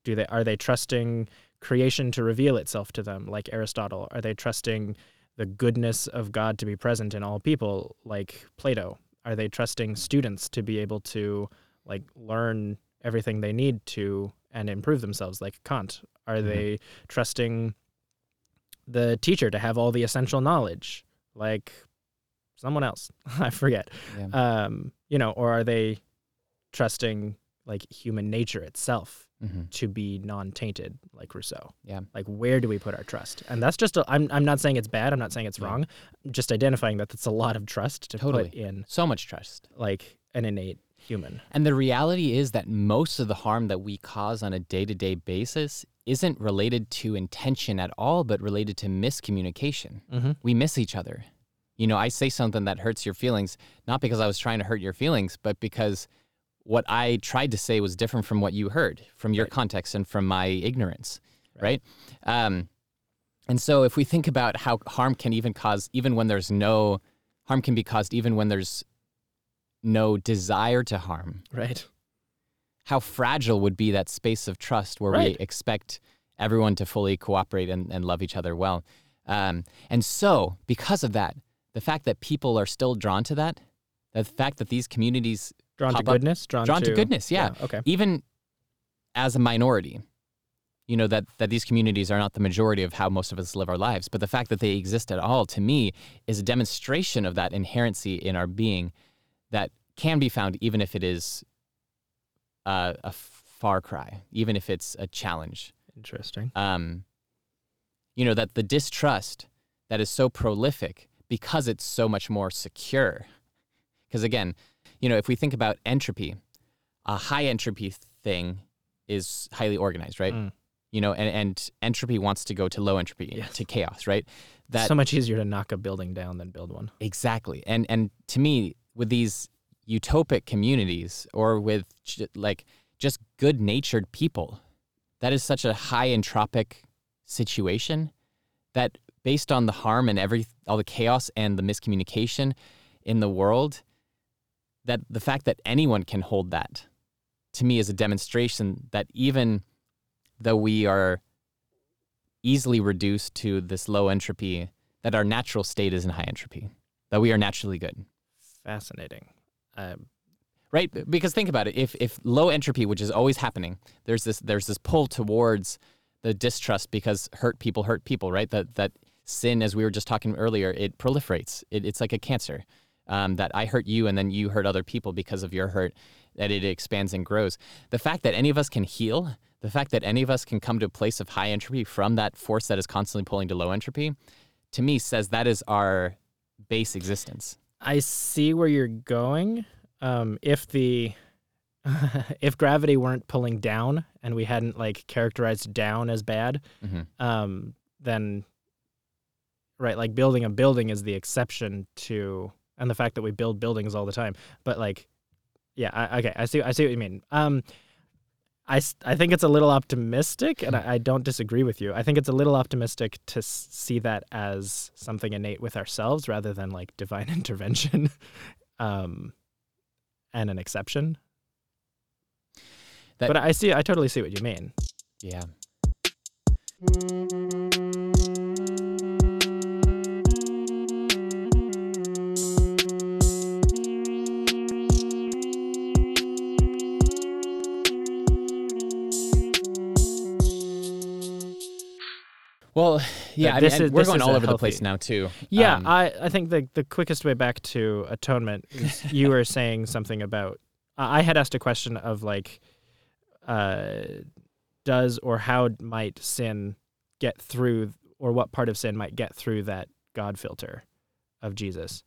Speaker 2: Do they are they trusting creation to reveal itself to them like Aristotle? Are they trusting the goodness of God to be present in all people like Plato? Are they trusting students to be able to like learn everything they need to and improve themselves, like Kant? Are
Speaker 1: Mhm.
Speaker 2: they trusting the teacher to have all the essential knowledge, like someone else? [laughs] I forget.
Speaker 1: Yeah.
Speaker 2: Um, you know, or are they trusting like human nature itself
Speaker 1: hmm
Speaker 2: to be non-tainted, like Rousseau?
Speaker 1: Yeah.
Speaker 2: Like, where do we put our trust? And that's just. A, I'm. I'm not saying it's bad. I'm not saying it's
Speaker 1: Yeah.
Speaker 2: wrong. I'm just identifying that it's a lot of trust to put in
Speaker 1: So much trust.
Speaker 2: like an innate human.
Speaker 1: And the reality is that most of the harm that we cause on a day to day basis isn't related to intention at all, but related to miscommunication.
Speaker 2: Mm-hmm.
Speaker 1: We miss each other. You know, I say something that hurts your feelings, not because I was trying to hurt your feelings, but because what I tried to say was different from what you heard, from your
Speaker 2: Right.
Speaker 1: context and from my ignorance,
Speaker 2: Right.
Speaker 1: right? Um, and so if we think about how harm can even cause, even when there's no harm can be caused, even when there's no desire to harm,
Speaker 2: Right.
Speaker 1: how fragile would be that space of trust where
Speaker 2: Right.
Speaker 1: we expect everyone to fully cooperate and, and love each other well. Um, and so, because of that, the fact that people are still drawn to that, the fact that these communities,
Speaker 2: Drawn to goodness. Drawn,
Speaker 1: drawn to goodness, yeah.
Speaker 2: Okay.
Speaker 1: even as a minority, you know, that, that these communities are not the majority of how most of us live our lives, but the fact that they exist at all, to me, is a demonstration of that inherency in our being that can be found even if it is uh, a far cry, even if it's a challenge.
Speaker 2: Interesting.
Speaker 1: Um, you know, that the distrust that is so prolific because it's so much more secure. Because again, you know, if we think about entropy, a high entropy thing is highly organized, right?
Speaker 2: Mm.
Speaker 1: You know, and, and entropy wants to go to low entropy,
Speaker 2: Yes.
Speaker 1: to chaos, right? That
Speaker 2: so much easier to knock a building down than build one.
Speaker 1: Exactly. And and to me, with these utopic communities or with j- like just good-natured people, that is such a high entropic situation that based on the harm and every all the chaos and the miscommunication in the world, that the fact that anyone can hold that to me is a demonstration that even though we are easily reduced to this low entropy that our natural state is in high entropy, that we are naturally good.
Speaker 2: Fascinating. Um,
Speaker 1: Right? Because think about it. If if low entropy, which is always happening, there's this there's this pull towards the distrust because hurt people hurt people, right? That that sin, as we were just talking earlier, it proliferates. It, it's like a cancer. Um, that I hurt you and then you hurt other people because of your hurt, that it expands and grows. The fact that any of us can heal, the fact that any of us can come to a place of high entropy from that force that is constantly pulling to low entropy, to me says that is our base existence.
Speaker 2: I see where you're going. Um, if the [laughs] if gravity weren't pulling down and we hadn't like characterized down as bad,
Speaker 1: hmm
Speaker 2: um, then right, like building a building is the exception to, and the fact that we build buildings all the time. But like, yeah, I, okay, I see, I see what you mean. Um, I, I think it's a little optimistic, and I, I don't disagree with you. I think it's a little optimistic to see that as something innate with ourselves rather than like divine [laughs] intervention, um, and an exception.
Speaker 1: That-
Speaker 2: but I see, I totally see what you mean.
Speaker 1: Yeah. Well, yeah, I mean,
Speaker 2: is-
Speaker 1: we're going all over the place now too.
Speaker 2: Yeah,
Speaker 1: Um,
Speaker 2: I, I think the the quickest way back to atonement is [laughs] you were saying something about I I had asked a question of like uh does or how might sin get through or what part of sin might get through that God filter of Jesus?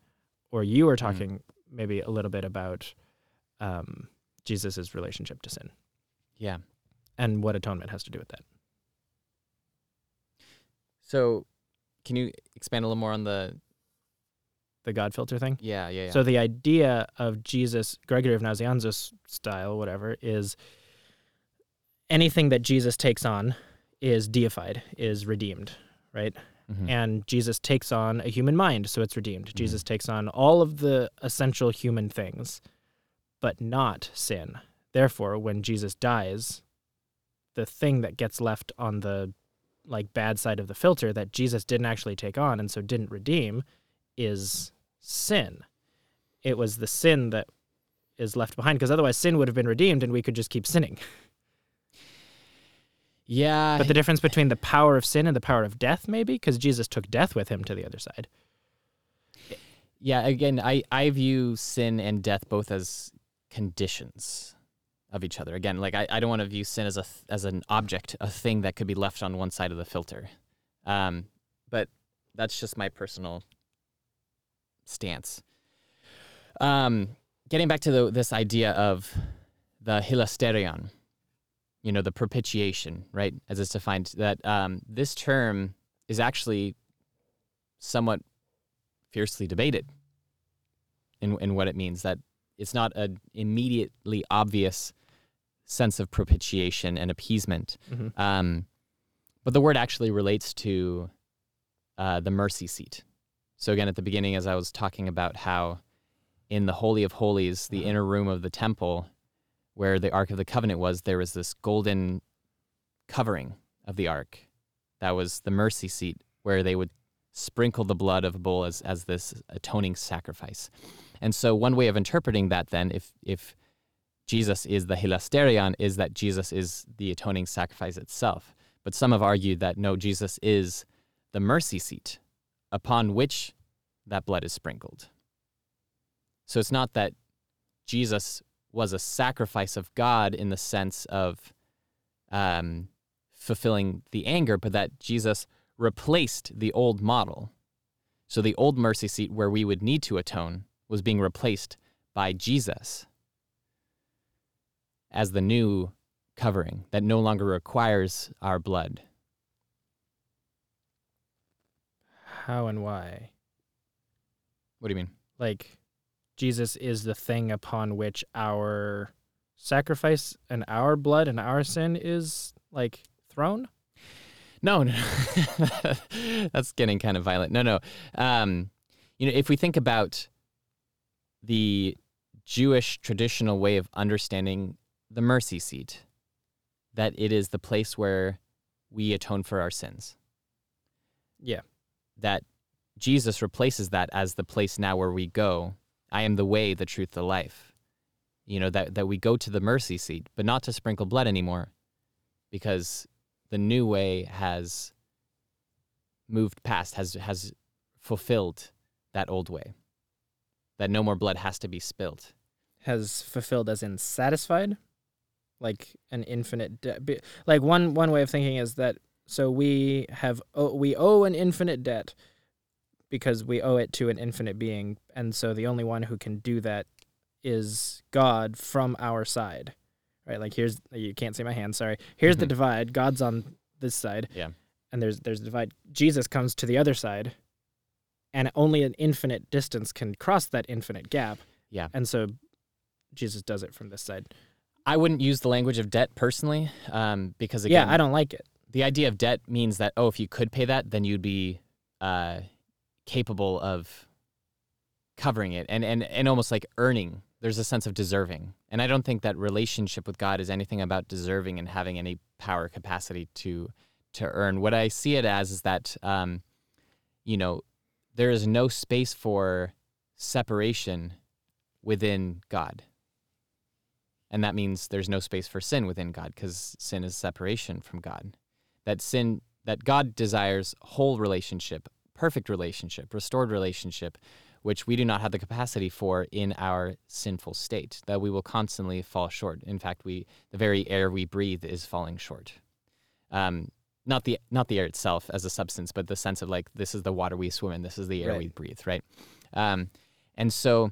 Speaker 2: Or you were talking maybe a little bit about um Jesus's relationship to sin
Speaker 1: yeah.
Speaker 2: and what atonement has to do with that.
Speaker 1: So, can you expand a little more on the?
Speaker 2: The God filter thing?
Speaker 1: Yeah, yeah, yeah.
Speaker 2: So the idea of Jesus, Gregory of Nazianzus style, whatever, is anything that Jesus takes on is deified, is redeemed, right?
Speaker 1: Mhm.
Speaker 2: And Jesus takes on a human mind, so it's redeemed. Jesus takes on all of the essential human things, but not sin. Therefore, when Jesus dies, the thing that gets left on the like bad side of the filter that Jesus didn't actually take on and so didn't redeem is sin. It was the sin that is left behind because otherwise sin would have been redeemed and we could just keep sinning. [laughs]
Speaker 1: Yeah.
Speaker 2: But the difference between the power of sin and the power of death, maybe, because Jesus took death with him to the other side.
Speaker 1: yeah, again, I, I view sin and death both as conditions of each other. Again, like I, I don't want to view sin as a as an object, a thing that could be left on one side of the filter. Um, but that's just my personal stance. Um, getting back to the, this idea of the hilasterion, you know, the propitiation, right, as it's defined, that um, this term is actually somewhat fiercely debated in, in what it means, that it's not an immediately obvious sense of propitiation and appeasement.
Speaker 2: Mhm.
Speaker 1: Um, but the word actually relates to uh, the mercy seat. So, again, at the beginning, as I was talking about how in the Holy of Holies, the inner room of the temple where the Ark of the Covenant was, there was this golden covering of the Ark. That was the mercy seat where they would sprinkle the blood of a bull as, as this atoning sacrifice. And so, one way of interpreting that, then, if, if Jesus is the hilasterion, is that Jesus is the atoning sacrifice itself. But some have argued that no, Jesus is the mercy seat upon which that blood is sprinkled. So it's not that Jesus was a sacrifice of God in the sense of um, fulfilling the anger, but that Jesus replaced the old model. So the old mercy seat where we would need to atone was being replaced by Jesus as the new covering that no longer requires our blood.
Speaker 2: How and why?
Speaker 1: What do you mean?
Speaker 2: Like, Jesus is the thing upon which our sacrifice and our blood and our sin is like thrown.
Speaker 1: No, [laughs] no, that's getting kind of violent. No, no. Um, you know, if we think about the Jewish traditional way of understanding the mercy seat, that it is the place where we atone for our sins.
Speaker 2: Yeah.
Speaker 1: That Jesus replaces that as the place now where we go. I am the way, the truth, the life. You know, that, that we go to the mercy seat, but not to sprinkle blood anymore because the new way has moved past, has, has fulfilled that old way. That no more blood has to be spilled.
Speaker 2: Has fulfilled as in satisfied, like an infinite debt. Like one one way of thinking is that so we have we owe an infinite debt because we owe it to an infinite being, and so the only one who can do that is God from our side, right? Like here's you can't see my hand. Sorry. Here's the
Speaker 1: Mhm.
Speaker 2: divide. God's on this side.
Speaker 1: Yeah.
Speaker 2: And there's there's a divide. Jesus comes to the other side, and only an infinite distance can cross that infinite gap.
Speaker 1: Yeah.
Speaker 2: And so Jesus does it from this side.
Speaker 1: I wouldn't use the language of debt personally, um, because again,
Speaker 2: yeah, I don't like it.
Speaker 1: the idea of debt means that oh, if you could pay that, then you'd be uh, capable of covering it and, and and almost like earning. There's a sense of deserving, and I don't think that relationship with God is anything about deserving and having any power capacity to to earn. What I see it as is that um, you know there is no space for separation within God. And that means there's no space for sin within God because sin is separation from God. That sin, that God desires whole relationship, perfect relationship, restored relationship, which we do not have the capacity for in our sinful state, that we will constantly fall short. In fact, we, the very air we breathe is falling short. Um, not the not the air itself as a substance, but the sense of like this is the water we swim in, this is the air
Speaker 2: Right.
Speaker 1: we breathe, right? Um, and so,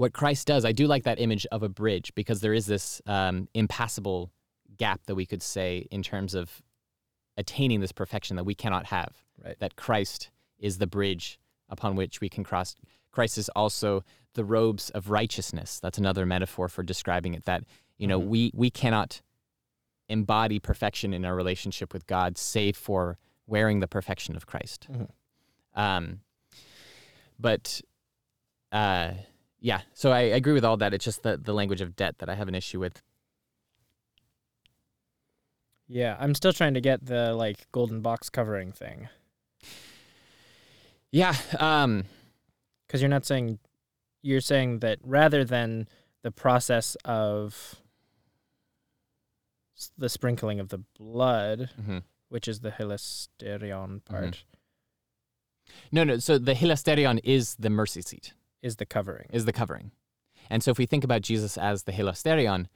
Speaker 1: what Christ does, I do like that image of a bridge because there is this um, impassable gap that we could say in terms of attaining this perfection that we cannot have.
Speaker 2: Right.
Speaker 1: That Christ is the bridge upon which we can cross. Christ is also the robes of righteousness. That's another metaphor for describing it. That you know
Speaker 2: Mhm.
Speaker 1: we we cannot embody perfection in our relationship with God save for wearing the perfection of Christ.
Speaker 2: Mhm.
Speaker 1: Um, but uh, yeah, so I, I agree with all that. It's just the, the language of debt that I have an issue with.
Speaker 2: Yeah, I'm still trying to get the like golden box covering thing
Speaker 1: Yeah. Um,
Speaker 2: because you're not saying you're saying that rather than the process of the sprinkling of the blood,
Speaker 1: hmm
Speaker 2: which is the hilasterion part,
Speaker 1: No, no. So the hilasterion is the mercy seat,
Speaker 2: is the covering.
Speaker 1: is the covering. And so if we think about Jesus as the hilasterion,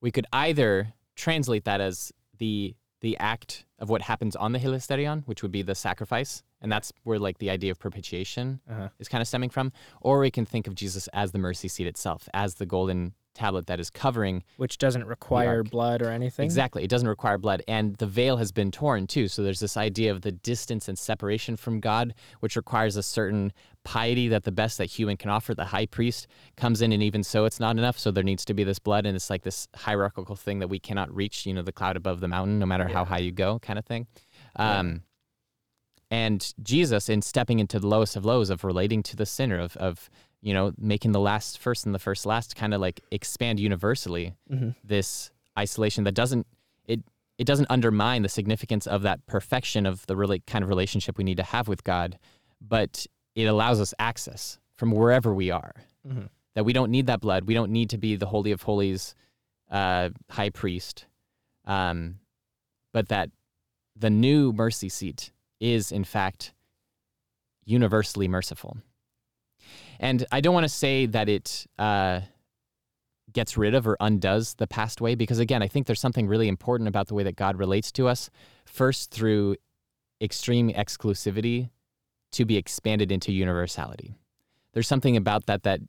Speaker 1: we could either translate that as the the act of what happens on the hilasterion, which would be the sacrifice, and that's where like the idea of propitiation
Speaker 2: Uh-huh.
Speaker 1: is kind of stemming from, or we can think of Jesus as the mercy seat itself, as the golden tablet that is covering
Speaker 2: Which doesn't require blood or anything.
Speaker 1: Exactly. It doesn't require blood. And the veil has been torn too. So there's this idea of the distance and separation from God, which requires a certain piety that the best that human can offer. The high priest comes in, and even so, it's not enough. So there needs to be this blood. And it's like this hierarchical thing that we cannot reach, you know, the cloud above the mountain, no matter how high you go, kind of thing.
Speaker 2: Yeah.
Speaker 1: Um, And Jesus, in stepping into the lowest of lows, of relating to the sinner, of, of you know, making the last first and the first last, kind of like expand universally
Speaker 2: hmm
Speaker 1: this isolation that doesn't it it doesn't undermine the significance of that perfection of the really kind of relationship we need to have with God, but it allows us access from wherever we are.
Speaker 2: hmm
Speaker 1: That we don't need that blood. We don't need to be the holy of holies, uh, high priest, um, but that the new mercy seat is in fact universally merciful. And I don't want to say that it uh, gets rid of or undoes the past way, because again, I think there's something really important about the way that God relates to us. First, through extreme exclusivity to be expanded into universality. There's something about that that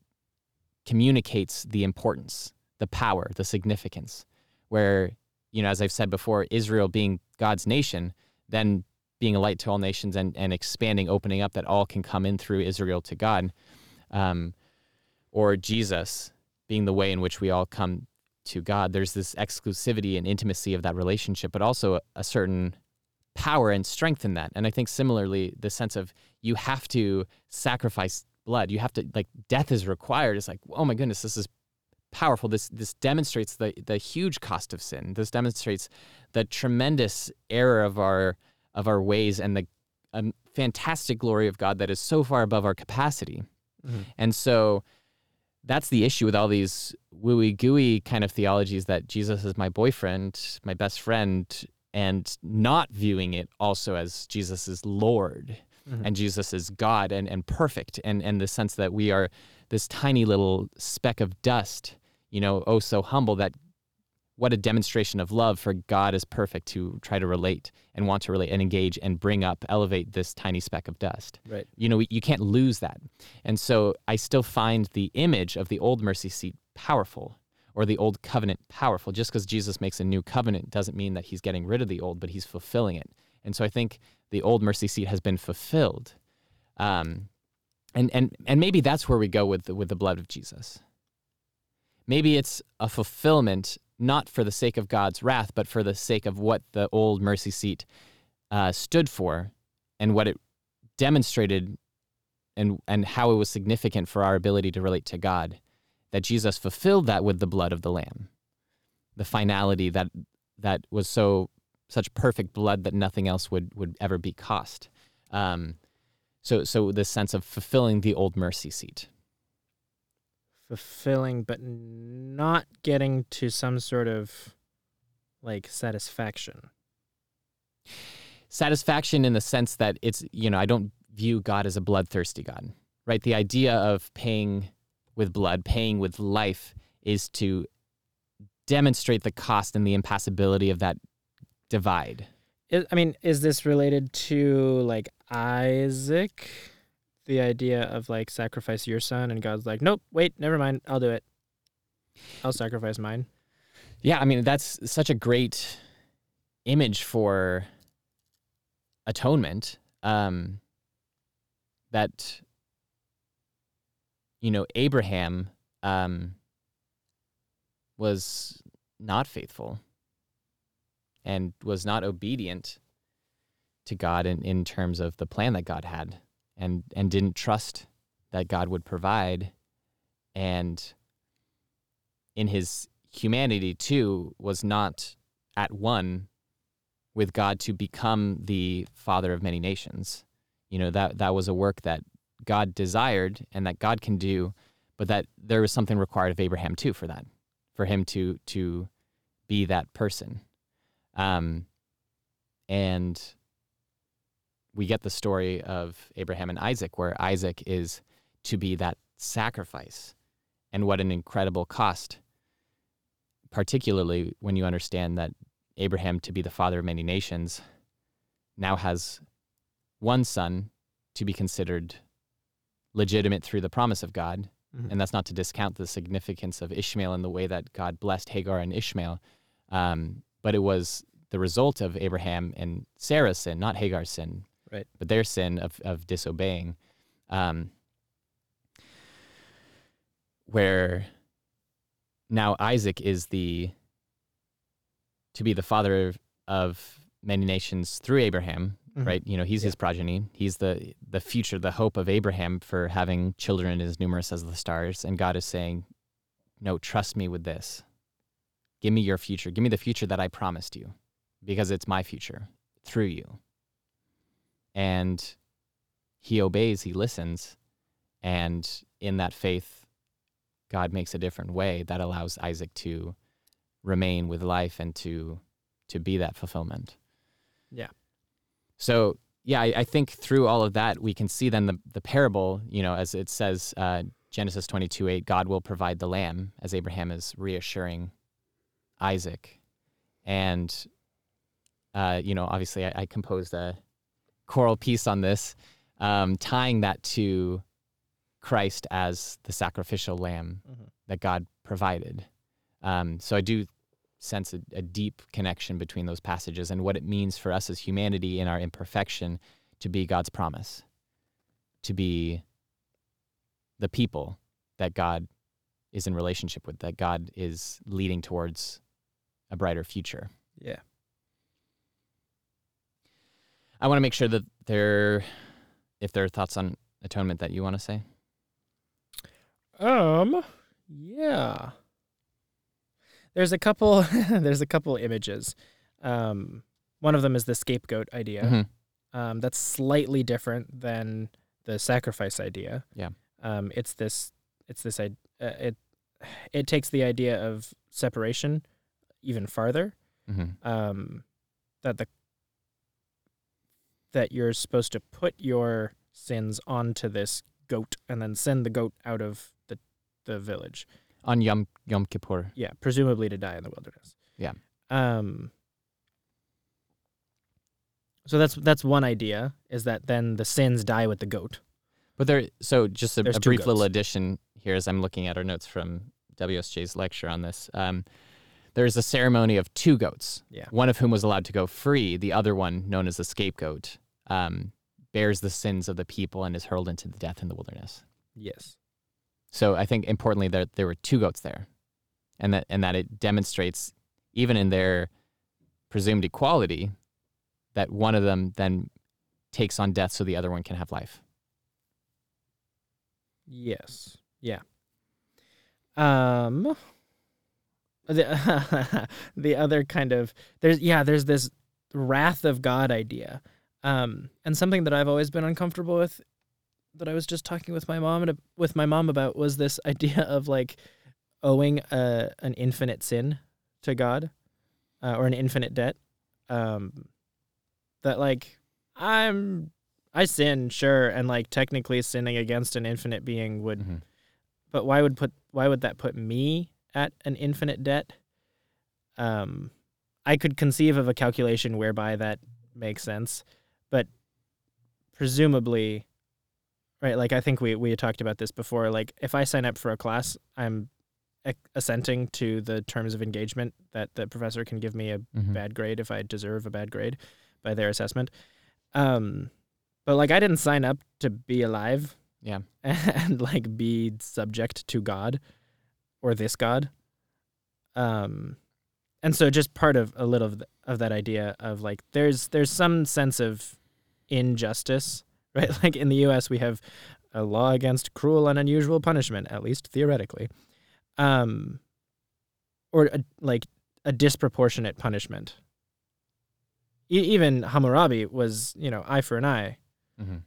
Speaker 1: communicates the importance, the power, the significance, where, you know, as I've said before, Israel being God's nation, then being a light to all nations and, and expanding, opening up that all can come in through Israel to God, um, or Jesus being the way in which we all come to God. There's this exclusivity and intimacy of that relationship, but also a, a certain power and strength in that. And I think similarly, the sense of you have to sacrifice blood. You have to like death is required. It's like, oh my goodness, this is powerful. This this demonstrates the the huge cost of sin. This demonstrates the tremendous error of our of our ways and the um, fantastic glory of God that is so far above our capacity.
Speaker 2: Mhm.
Speaker 1: And so that's the issue with all these wooey gooey kind of theologies that Jesus is my boyfriend, my best friend, and not viewing it also as Jesus is Lord
Speaker 2: Mhm.
Speaker 1: and Jesus is God and, and perfect and, and the sense that we are this tiny little speck of dust, you know, oh so humble that what a demonstration of love for God is perfect to try to relate and want to relate and engage and bring up, elevate this tiny speck of dust
Speaker 2: Right.
Speaker 1: you know, you can't lose that. And so I still find the image of the old mercy seat powerful or the old covenant powerful. Just because Jesus makes a new covenant doesn't mean that he's getting rid of the old, but he's fulfilling it. And so I think the old mercy seat has been fulfilled. Um, and, and, and maybe that's where we go with the, with the blood of Jesus. Maybe it's a fulfillment, not for the sake of God's wrath, but for the sake of what the old mercy seat uh, stood for and what it demonstrated and and how it was significant for our ability to relate to God that Jesus fulfilled that with the blood of the lamb. The finality that that was so such perfect blood that nothing else would would ever be cost. Um so so the sense of fulfilling the old mercy seat
Speaker 2: Fulfilling, but not getting to some sort of like satisfaction.
Speaker 1: satisfaction in the sense that it's you know I don't view God as a bloodthirsty God, right? The idea of paying with blood, paying with life, is to demonstrate the cost and the impassibility of that divide.
Speaker 2: I I mean, is this related to like Isaac? The idea of like sacrifice your son, and God's like, nope, wait, never mind, I'll do it. I'll sacrifice mine.
Speaker 1: Yeah, I mean that's such a great image for atonement. Um, that you know Abraham um, was not faithful and was not obedient to God in, in terms of the plan that God had and and didn't trust that God would provide and in his humanity too was not at one with God to become the father of many nations. You know, that that was a work that God desired and that God can do, but that there was something required of Abraham too for that, for him to to be that person. Um, and we get the story of Abraham and Isaac, where Isaac is to be that sacrifice, and what an incredible cost, particularly when you understand that Abraham, to be the father of many nations, now has one son to be considered legitimate through the promise of God.
Speaker 2: Mhm.
Speaker 1: And that's not to discount the significance of Ishmael and the way that God blessed Hagar and Ishmael. Um, but it was the result of Abraham and Sarah's sin, not Hagar's sin,
Speaker 2: Right.
Speaker 1: but their sin of, of disobeying. Um, where now Isaac is the to be the father of, of many nations through Abraham,
Speaker 2: Mhm.
Speaker 1: right? You know, he's
Speaker 2: Yeah.
Speaker 1: his progeny. He's the the future, the hope of Abraham for having children as numerous as the stars. And God is saying, "No, trust me with this. Give me your future. Give me the future that I promised you, because it's my future through you." And he obeys. He listens, and in that faith, God makes a different way that allows Isaac to remain with life and to to be that fulfillment.
Speaker 2: Yeah.
Speaker 1: So yeah, I, I think through all of that we can see then the the parable. You know, as it says, uh, Genesis twenty two eight, God will provide the lamb as Abraham is reassuring Isaac, and uh, you know, obviously I, I composed a choral piece on this, um, tying that to Christ as the sacrificial lamb
Speaker 2: Mhm.
Speaker 1: that God provided. Um, so I do sense a, a deep connection between those passages and what it means for us as humanity in our imperfection to be God's promise, to be the people that God is in relationship with, that God is leading towards a brighter future.
Speaker 2: Yeah.
Speaker 1: I want to make sure that there, if there are thoughts on atonement that you want to say.
Speaker 2: Um. Yeah. There's a couple. [laughs] there's a couple images. Um. One of them is the scapegoat idea.
Speaker 1: Mhm.
Speaker 2: Um. That's slightly different than the sacrifice idea.
Speaker 1: Yeah.
Speaker 2: Um. It's this. It's this. Uh, it. It takes the idea of separation even farther.
Speaker 1: Mhm.
Speaker 2: um, that the that you're supposed to put your sins onto this goat and then send the goat out of the the village.
Speaker 1: On Yom Yom Kippur.
Speaker 2: Yeah, presumably to die in the wilderness.
Speaker 1: Yeah.
Speaker 2: Um. So that's that's one idea is that then the sins die with the goat.
Speaker 1: But there, so just a, a brief little addition here as I'm looking at our notes from WSJ's lecture on this. Um, there's a ceremony of two goats,
Speaker 2: Yeah.
Speaker 1: one of whom was allowed to go free. The other one, known as the scapegoat, um, bears the sins of the people and is hurled into the death in the wilderness.
Speaker 2: Yes.
Speaker 1: So I think importantly that there were two goats there, and that and that it demonstrates, even in their presumed equality, that one of them then takes on death so the other one can have life.
Speaker 2: Yes. Yeah. Um the [laughs] the other kind of there's yeah, there's this wrath of God idea. Um and something that I've always been uncomfortable with that I was just talking with my mom and with my mom about was this [laughs] idea of like owing a an infinite sin to God uh, or an infinite debt. Um that like I'm I sin, sure, and like technically sinning against an infinite being would
Speaker 1: Mhm.
Speaker 2: but why would put why would that put me at an infinite debt? Um I could conceive of a calculation whereby that makes sense, presumably right, like I think we we talked about this before, like if I sign up for a class, I'm assenting to the terms of engagement that the professor can give me a
Speaker 1: Mhm.
Speaker 2: bad grade if I deserve a bad grade by their assessment. Um, but like I didn't sign up to be alive
Speaker 1: Yeah. [laughs]
Speaker 2: and like be subject to God or this God. Um, and so just part of a little of, th- of that idea of like there's there's some sense of injustice, [laughs] right? Like in the U.S. we have a law against cruel and unusual punishment, at least theoretically, um, or a, like a disproportionate punishment. E- even Hammurabi was, you know, eye for an eye.
Speaker 1: Mhm.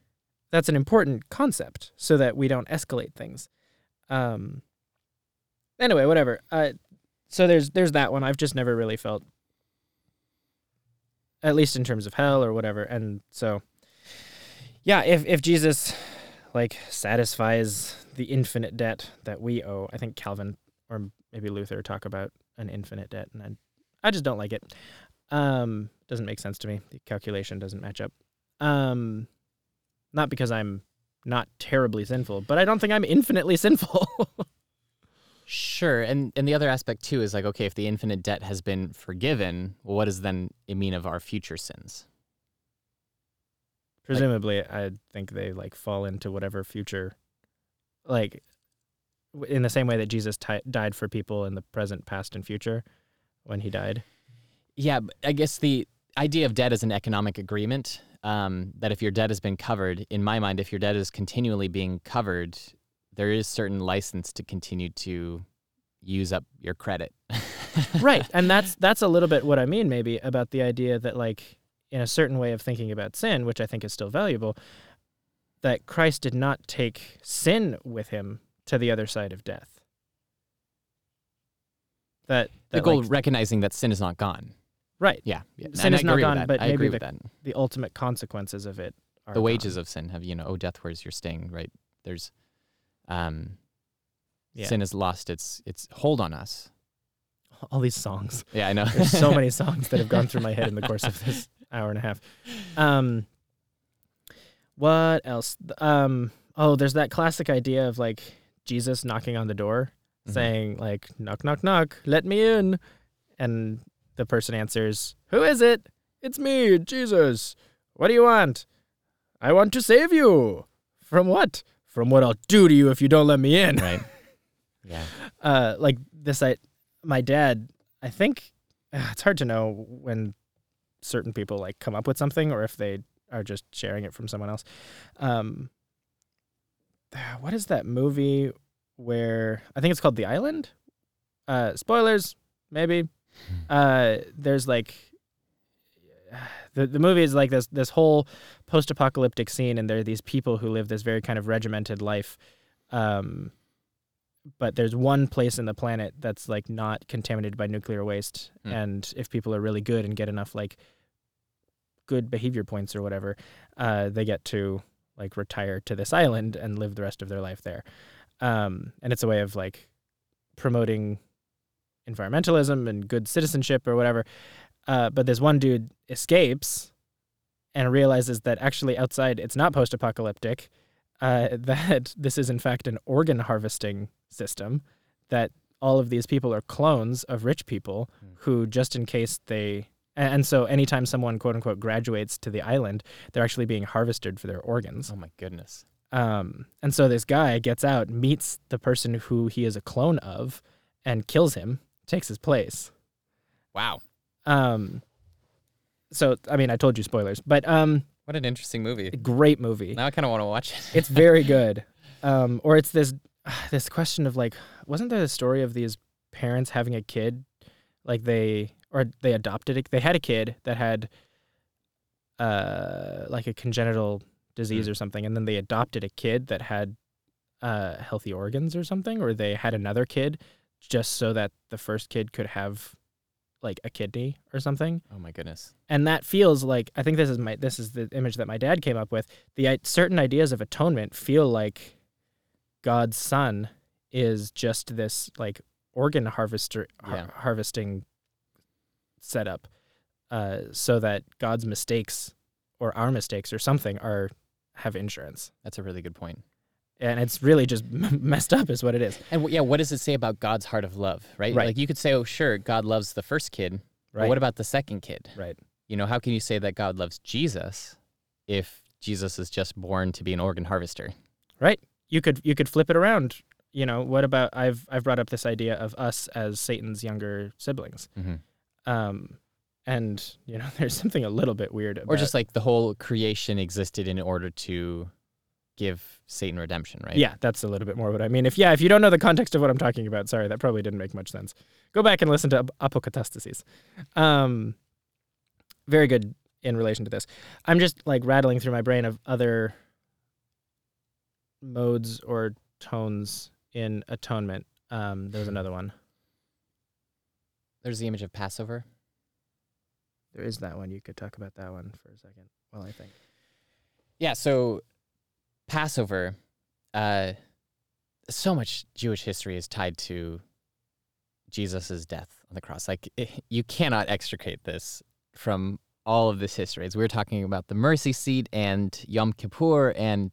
Speaker 2: That's an important concept, so that we don't escalate things. Um. Anyway, whatever. Uh, so there's there's that one. I've just never really felt at least in terms of hell or whatever. And so, yeah, if if Jesus like satisfies the infinite debt that we owe, I think Calvin or maybe Luther talk about an infinite debt, and I, I just don't like it. Um, doesn't make sense to me. The calculation doesn't match up. Um, not because I'm not terribly sinful, but I don't think I'm infinitely [laughs] sinful.
Speaker 1: Sure, and and the other aspect too is like, okay, if the infinite debt has been forgiven, well, what does then it mean of our future sins?
Speaker 2: Presumably, I think they like fall into whatever future, like, in the same way that Jesus ti died for people in the present, past, and future, when he died.
Speaker 1: Yeah, I guess the idea of debt is an economic agreement. Um, that if your debt has been covered, in my mind, if your debt is continually being covered, there is certain license to continue to use up your credit. [laughs]
Speaker 2: right and that's that's a little bit what i mean maybe about the idea that like in a certain way of thinking about sin which i think is still valuable that christ did not take sin with him to the other side of death that,
Speaker 1: the goal,
Speaker 2: like,
Speaker 1: recognizing that sin is not gone.
Speaker 2: right
Speaker 1: Yeah, yeah.
Speaker 2: Sin
Speaker 1: and
Speaker 2: is not gone, but
Speaker 1: I
Speaker 2: maybe the-
Speaker 1: that.
Speaker 2: the ultimate consequences of it are
Speaker 1: The wages
Speaker 2: gone.
Speaker 1: of sin have, you know, oh death, where's your sting? Right? There's, um,
Speaker 2: Yeah.
Speaker 1: sin has lost its its hold on us.
Speaker 2: all these songs.
Speaker 1: Yeah, I know.
Speaker 2: there's so many [laughs] songs that have gone through my head in the course of this hour and a half. Um what else? Um oh there's that classic idea of like jesus knocking on the door
Speaker 1: Mhm.
Speaker 2: saying like knock knock knock let me in. And the person answers who is it? It's me jesus. What do you want? I want to save you. From what from what i'll do to you if you don't let me in.
Speaker 1: Right. [laughs] Yeah.
Speaker 2: uh like this i my dad i think uh, it's hard to know when certain people like come up with something or if they are just sharing it from someone else. Um what is that movie where i think it's called the island? Uh spoilers maybe. Uh there's like the, the movie is like this this whole post-apocalyptic scene and there are these people who live this very kind of regimented life um but there's one place in the planet that's like not contaminated by nuclear waste
Speaker 1: Hmm.
Speaker 2: and if people are really good and get enough like good behavior points or whatever uh they get to like retire to this island and live the rest of their life there um and it's a way of like promoting environmentalism and good citizenship or whatever uh but this one dude escapes and realizes that actually outside it's not post-apocalyptic uh, [laughs] that this is in fact an organ harvesting system that all of these people are clones of rich people
Speaker 1: Hmm.
Speaker 2: who just in case they and so anytime someone quote unquote graduates to the island they're actually being harvested for their organs
Speaker 1: Oh my goodness.
Speaker 2: um, and so this guy gets out meets the person who he is a clone of and kills him takes his place
Speaker 1: Wow.
Speaker 2: Um, so i mean i told you spoilers but um,
Speaker 1: What an interesting movie.
Speaker 2: great movie
Speaker 1: Now I kind of want to watch it.
Speaker 2: it's very [laughs] good. Um, or it's this [sighs] this question of like, wasn't there the story of these parents having a kid, like they or they adopted it? They had a kid that had uh like a congenital disease
Speaker 1: Mm.
Speaker 2: or something, and then they adopted a kid that had uh healthy organs or something, or they had another kid just so that the first kid could have like a kidney or something
Speaker 1: oh my goodness.
Speaker 2: and that feels like I think this is my this is the image that my dad came up with. The certain ideas of atonement feel like God's son is just this like organ harvester har-
Speaker 1: Yeah.
Speaker 2: harvesting setup, uh, so that God's mistakes or our mistakes or something are have insurance,
Speaker 1: That's a really good point.
Speaker 2: And it's really just [laughs] messed up, is what it is.
Speaker 1: And yeah, what does it say about God's heart of love, right?
Speaker 2: Right.
Speaker 1: Like you could say, oh, sure, God loves the first kid. But
Speaker 2: Right.
Speaker 1: what about the second kid?
Speaker 2: Right.
Speaker 1: You know, how can you say that God loves Jesus if Jesus is just born to be an organ harvester? Right.
Speaker 2: You could you could flip it around. You know, what about I've I've brought up this idea of us as Satan's younger siblings.
Speaker 1: Mm-hmm.
Speaker 2: Um, and you know, [laughs] there's something a little bit weird about
Speaker 1: Or just like the whole creation existed in order to give Satan redemption, right?
Speaker 2: yeah, that's a little bit more what I mean. If yeah, if you don't know the context of what I'm talking about, sorry, that probably didn't make much sense. Go back and listen to Ap- Apocatastasis. Um, very good in relation to this. I'm just like rattling through my brain of other modes or tones in atonement. Um, there was another one.
Speaker 1: There's the image of Passover.
Speaker 2: There is that one. You could talk about that one for a second. Well, I think.
Speaker 1: Yeah, so Passover, uh, so much Jewish history is tied to Jesus' death on the cross. Like, it, you cannot extricate this from all of this history. As we were talking about the mercy seat and Yom Kippur and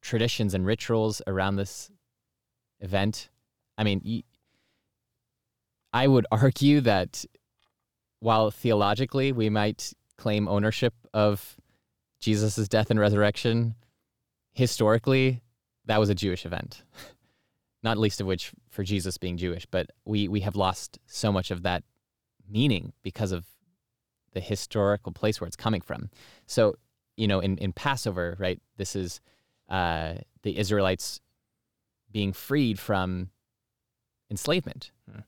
Speaker 1: traditions and rituals around this event. I mean, I would [laughs] argue that while theologically we might claim ownership of Jesus' death and resurrection, historically, that was a Jewish event. [laughs] Not least of which for Jesus being Jewish, but we, we have lost so much of that meaning because of the historical place where it's coming from. So, you know, in, in Passover, right, this is uh, the Israelites being freed from enslavement
Speaker 2: Hmm.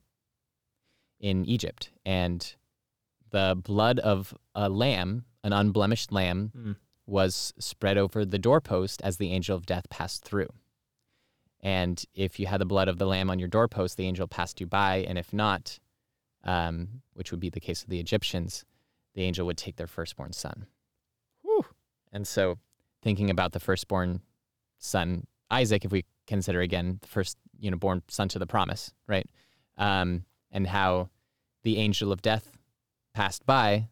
Speaker 1: in Egypt. And the blood of a lamb, an unblemished lamb,
Speaker 2: Mm.
Speaker 1: Was spread over the doorpost as the angel of death passed through. And if you had the blood of the lamb on your doorpost, the angel passed you by. And if not, um, which would be the case of the Egyptians, the angel would take their firstborn son.
Speaker 2: Whew.
Speaker 1: And so, thinking about the firstborn son, Isaac, if we consider again the first, you know, born son to the promise, right? Um, and how the angel of death passed by,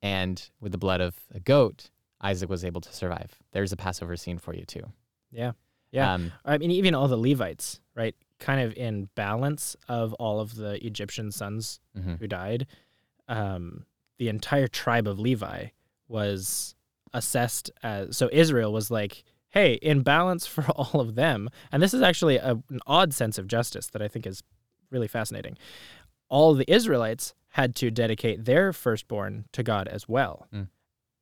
Speaker 1: and with the blood of a goat, Isaac was able to survive. There's a Passover scene for you too.
Speaker 2: Yeah. Yeah.
Speaker 1: Um,
Speaker 2: I mean, even all the Levites, right? Kind of in balance of all of the Egyptian sons
Speaker 1: mhm.
Speaker 2: who died. Um, the entire tribe of Levi was assessed as so Israel was like, hey, in balance [laughs] for all of them. And this is actually a, an odd sense of justice that I think is really fascinating. All the Israelites had to dedicate their firstborn to God as well.
Speaker 1: Mm.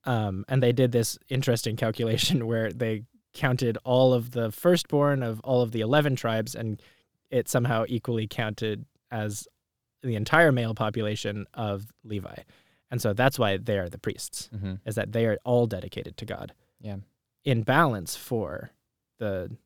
Speaker 2: Um, and they did this interesting calculation [laughs] where they counted all of the firstborn of all of the 11 tribes and it somehow equally counted as the entire male population of Levi. And so that's why they are the priests,
Speaker 1: Mhm.
Speaker 2: is that they are all dedicated to God.
Speaker 1: Yeah.
Speaker 2: In balance for the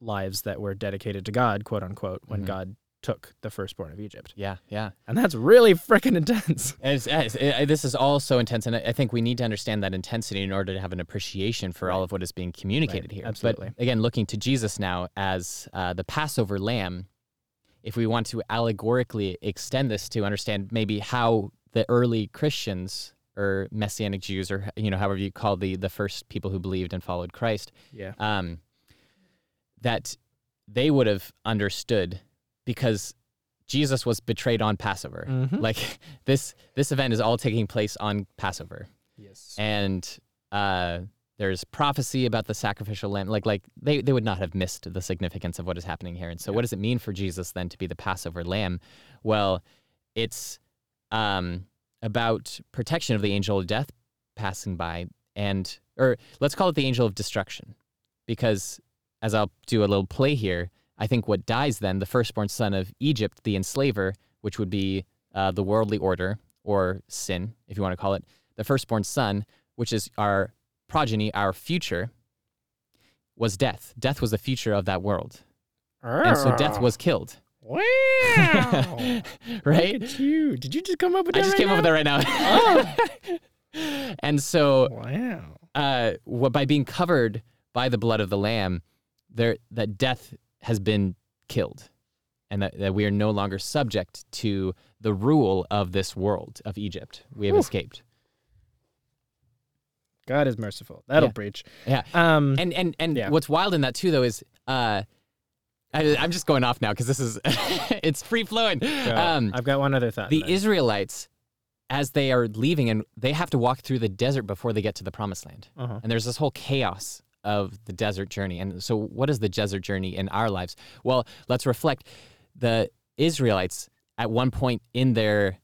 Speaker 2: lives that were dedicated to God, quote unquote, when
Speaker 1: Mhm.
Speaker 2: God took the firstborn of Egypt.
Speaker 1: Yeah, yeah.
Speaker 2: And that's really freaking intense.
Speaker 1: And it's, it's- it- this is all so intense, and I I think we need to understand that intensity in order to have an appreciation for all of what is being communicated
Speaker 2: Right,
Speaker 1: here.
Speaker 2: absolutely.
Speaker 1: But again, looking to Jesus now as uh, the Passover lamb, if we want to allegorically extend this to understand maybe how the early Christians or Messianic Jews, or you know, however you call the the first people who believed and followed Christ,
Speaker 2: Yeah.
Speaker 1: um, that they would have understood because Jesus was betrayed on Passover.
Speaker 2: Mhm.
Speaker 1: Like [laughs] this this event is all taking place on Passover,
Speaker 2: Yes.
Speaker 1: and uh, there's prophecy about the sacrificial lamb. Like like they they would not have missed the significance of what is happening here. And so,
Speaker 2: Yeah.
Speaker 1: what does it mean for Jesus then to be the Passover lamb? Well, it's um, about protection of the angel of death passing by, and or let's call it the angel of destruction, because as I'll do a little play here, I think what dies then, the firstborn son of Egypt, the enslaver, which would be uh, the worldly order or sin, if you want to call it, the firstborn son, which is our progeny, our future, was death. Death was the future of that world. And so death was killed.
Speaker 2: Wow. [laughs]
Speaker 1: right?
Speaker 2: Look at you. Did you just come up with
Speaker 1: I just
Speaker 2: right
Speaker 1: came up with that right now. [laughs] and so
Speaker 2: Wow.
Speaker 1: uh, what, by being covered by the blood of the lamb, there that death has been killed, and that, that we are no longer subject to the rule of this world of Egypt. We have
Speaker 2: Whew.
Speaker 1: escaped.
Speaker 2: God is merciful. That'll
Speaker 1: Yeah.
Speaker 2: preach.
Speaker 1: Yeah.
Speaker 2: Um,
Speaker 1: And and and
Speaker 2: Yeah.
Speaker 1: what's wild in that too, though, is uh, I, I'm just going off now because this is [laughs] it's free flowing.
Speaker 2: go.
Speaker 1: Um,
Speaker 2: I've got one other thought.
Speaker 1: the. Israelites, as they are leaving, and they have to walk through the desert before they get to the promised land.
Speaker 2: uh-huh.
Speaker 1: And there's this whole chaos of the desert journey. And so, what is the desert journey in our lives? Well, let's reflect. The Israelites, at one point in their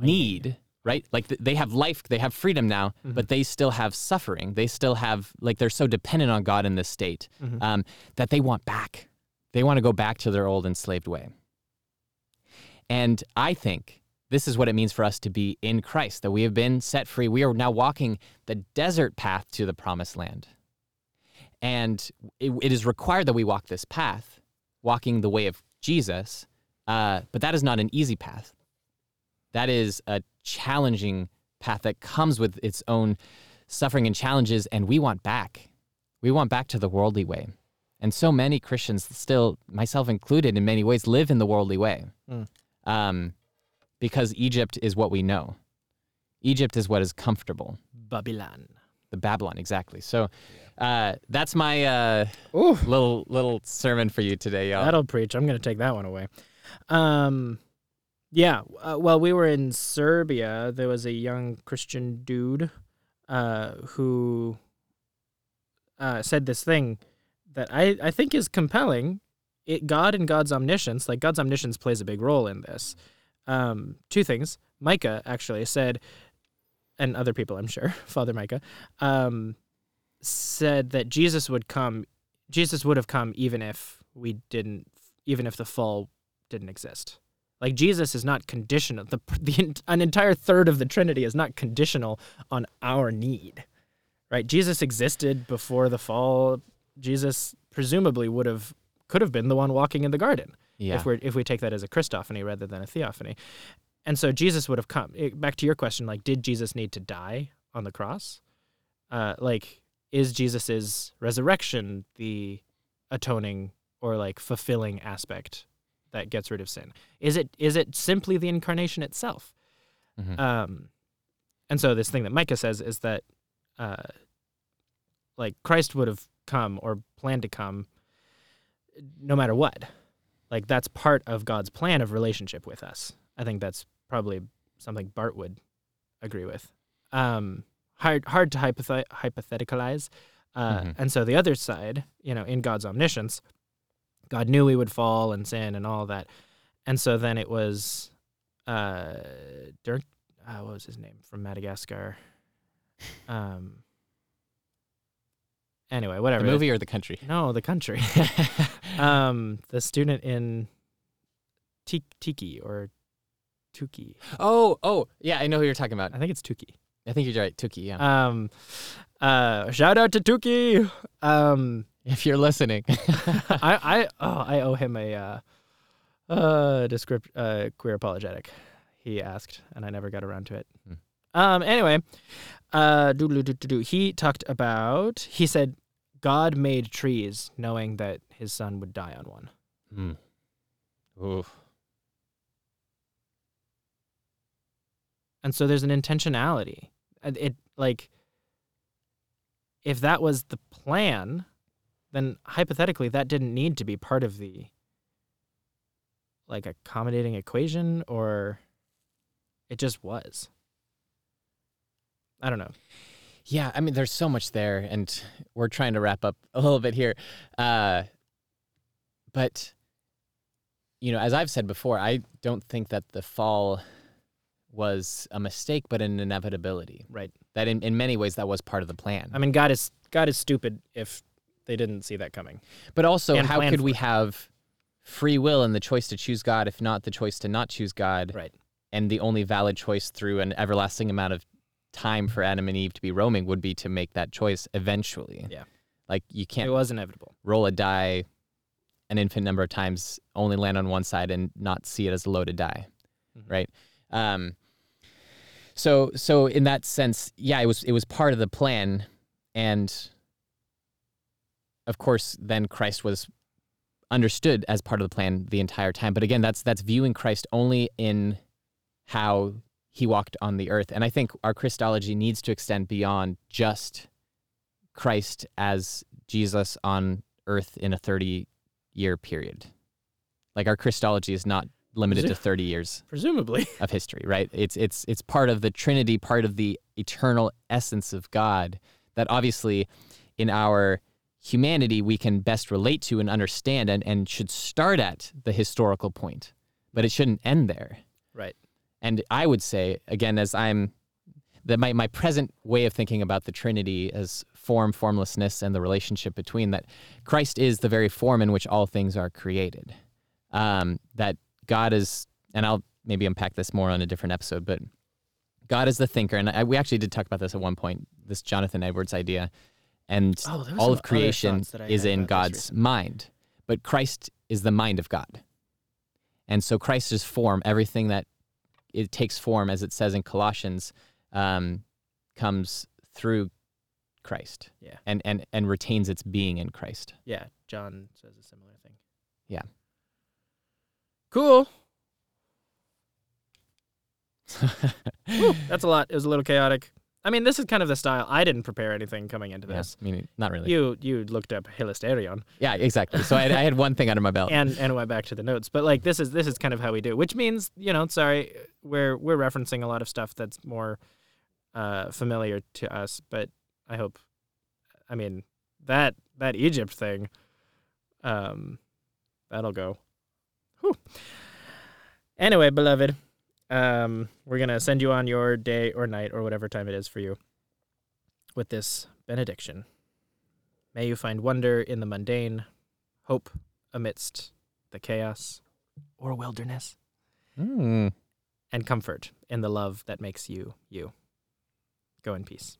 Speaker 1: need, right? Like they have life, they have freedom now,
Speaker 2: Mhm.
Speaker 1: but they still have suffering. They still have, like, they're so dependent on God in this state
Speaker 2: Mhm.
Speaker 1: um, that they want back. They want to go back to their old enslaved way. And I think this is what it means for us to be in Christ, that we have been set free. We are now walking the desert path to the promised land. And it, it is required that we walk this path, walking the way of Jesus. Uh, but that is not an easy path. That is a challenging path that comes with its own suffering and challenges, and we want back. We want back to the worldly way. And so many Christians, still, myself included, in many ways, live in the worldly way
Speaker 2: Mm.
Speaker 1: um, because Egypt is what we know. Egypt is what is comfortable.
Speaker 2: Babylon.
Speaker 1: The Babylon, exactly. So uh, that's my uh, little little sermon for you today, y'all.
Speaker 2: that'll preach. I'm gonna take that one away. Um, yeah. Uh, while we were in Serbia, there was a young Christian dude, uh, who, uh, said this thing that I I think is compelling. It God and God's omniscience, like God's omniscience, plays a big role in this. Um, two things. Micah actually said, and other people, I'm sure, [laughs] Father Micah, um, said that Jesus would come. Jesus would have come even if we didn't, even if the fall didn't exist. Like Jesus is not conditional. The, [laughs] the an entire third of the Trinity is not conditional on our need, right? Jesus existed before the fall. Jesus presumably would have could have been the one walking in the garden
Speaker 1: yeah.
Speaker 2: if we if we take that as a Christophany rather than a theophany. And so Jesus would have come. eh, Back to your question, like, did Jesus need to die on the cross? Uh, like, is Jesus's resurrection the atoning or like fulfilling aspect that gets rid of sin? Is it is it simply the incarnation itself?
Speaker 1: Mhm.
Speaker 2: Um, and so this thing that Micah says is that, uh, like Christ would have come or planned to come, no matter what. Like that's part of God's plan of relationship with us. I think that's probably something Barth would agree with. Um, hard hard to hypothe- hypotheticalize. Uh,
Speaker 1: Mhm.
Speaker 2: And so the other side, you know, in God's omniscience, God knew we would fall and sin and all that. And so then it was uh, Dirk, uh, what was his name from Madagascar? Um, anyway, whatever.
Speaker 1: the movie or the country?
Speaker 2: No, the country. [laughs] um, the student in Ti- Tiki or Tuki.
Speaker 1: oh, oh, yeah, I know who you're talking about.
Speaker 2: I think it's Tuki.
Speaker 1: I think you're right, Tuki. Yeah.
Speaker 2: Um, uh, shout out to Tuki. Um, [laughs]
Speaker 1: if you're listening, [laughs]
Speaker 2: I, I, oh, I owe him a, uh, uh, descript, uh, queer apologetic. He asked, and I never got around to it.
Speaker 1: Hmm.
Speaker 2: Um, anyway, uh, he talked about, he said, God made trees knowing that his son would die on one.
Speaker 1: Hmm. Ooh.
Speaker 2: And so there's an intentionality. And It like if that was the plan, then hypothetically that didn't need to be part of the like accommodating equation or it just was. I don't know.
Speaker 1: Yeah, I mean, there's so much there, and we're trying to wrap up a little bit here. Uh, but, you know, as I've said before, I don't think that the fall was a mistake, but an inevitability.
Speaker 2: Right.
Speaker 1: That in, in many ways, that was part of the plan.
Speaker 2: I mean God is God is stupid if they didn't see that coming.
Speaker 1: but also,
Speaker 2: and
Speaker 1: how could we
Speaker 2: it.
Speaker 1: have free will and the choice to choose God, if not the choice to not choose God,
Speaker 2: Right.
Speaker 1: and the only valid choice through an everlasting amount of time for Adam and Eve to be roaming would be to make that choice eventually.
Speaker 2: Yeah.
Speaker 1: Like you can't
Speaker 2: It was inevitable.
Speaker 1: roll a die an infinite number of times, only land on one side and not see it as a loaded die,
Speaker 2: Mhm.
Speaker 1: right? Um, so so in that sense, yeah, it was it was part of the plan, and of course, then Christ was understood as part of the plan the entire time. But again, that's that's viewing Christ only in how he walked on the earth, and I think our Christology needs to extend beyond just Christ as Jesus on earth in a 30 year period. Like our Christology is not limited to 30 years
Speaker 2: Presumably. [laughs]
Speaker 1: of history, right? It's it's it's part of the Trinity, part of the eternal essence of God that obviously in our humanity we can best relate to and understand and, and should start at the historical point. But it shouldn't end there.
Speaker 2: Right.
Speaker 1: And I would say, again, as I'm that my, my present way of thinking about the Trinity as form, formlessness, and the relationship between that Christ is the very form in which all things are created. Um, that God is, and I'll maybe unpack this more on a different episode, but God is the thinker. And I, we actually did talk about this at one point, this Jonathan Edwards idea. And
Speaker 2: Oh,
Speaker 1: all of creation
Speaker 2: thoughts that I
Speaker 1: is in God's mind. But Christ is the mind of God. And so Christ is form, everything that it takes form, as it says in Colossians, um, comes through Christ.
Speaker 2: Yeah.
Speaker 1: And, and, and retains its being in Christ.
Speaker 2: Yeah, John says a similar thing.
Speaker 1: Yeah.
Speaker 2: Cool. [laughs] That's a lot. It was a little chaotic. I mean, this is kind of the style. I didn't prepare anything coming into
Speaker 1: Yeah,
Speaker 2: this.
Speaker 1: I mean, not really.
Speaker 2: You you looked up Hilasterion
Speaker 1: yeah, exactly. So I, I had one thing under my belt.
Speaker 2: and and went back to the notes. But like this is this is kind of how we do, which means you know, sorry, we're we're referencing a lot of stuff that's more uh, familiar to us. But I hope, I mean that that Egypt thing, um, that'll go. Whew. Anyway, beloved, um, we're gonna send you on your day or night or whatever time it is for you with this benediction. May you find wonder in the mundane, hope amidst the chaos or wilderness,
Speaker 1: Mm.
Speaker 2: and comfort in the love that makes you you. Go in peace.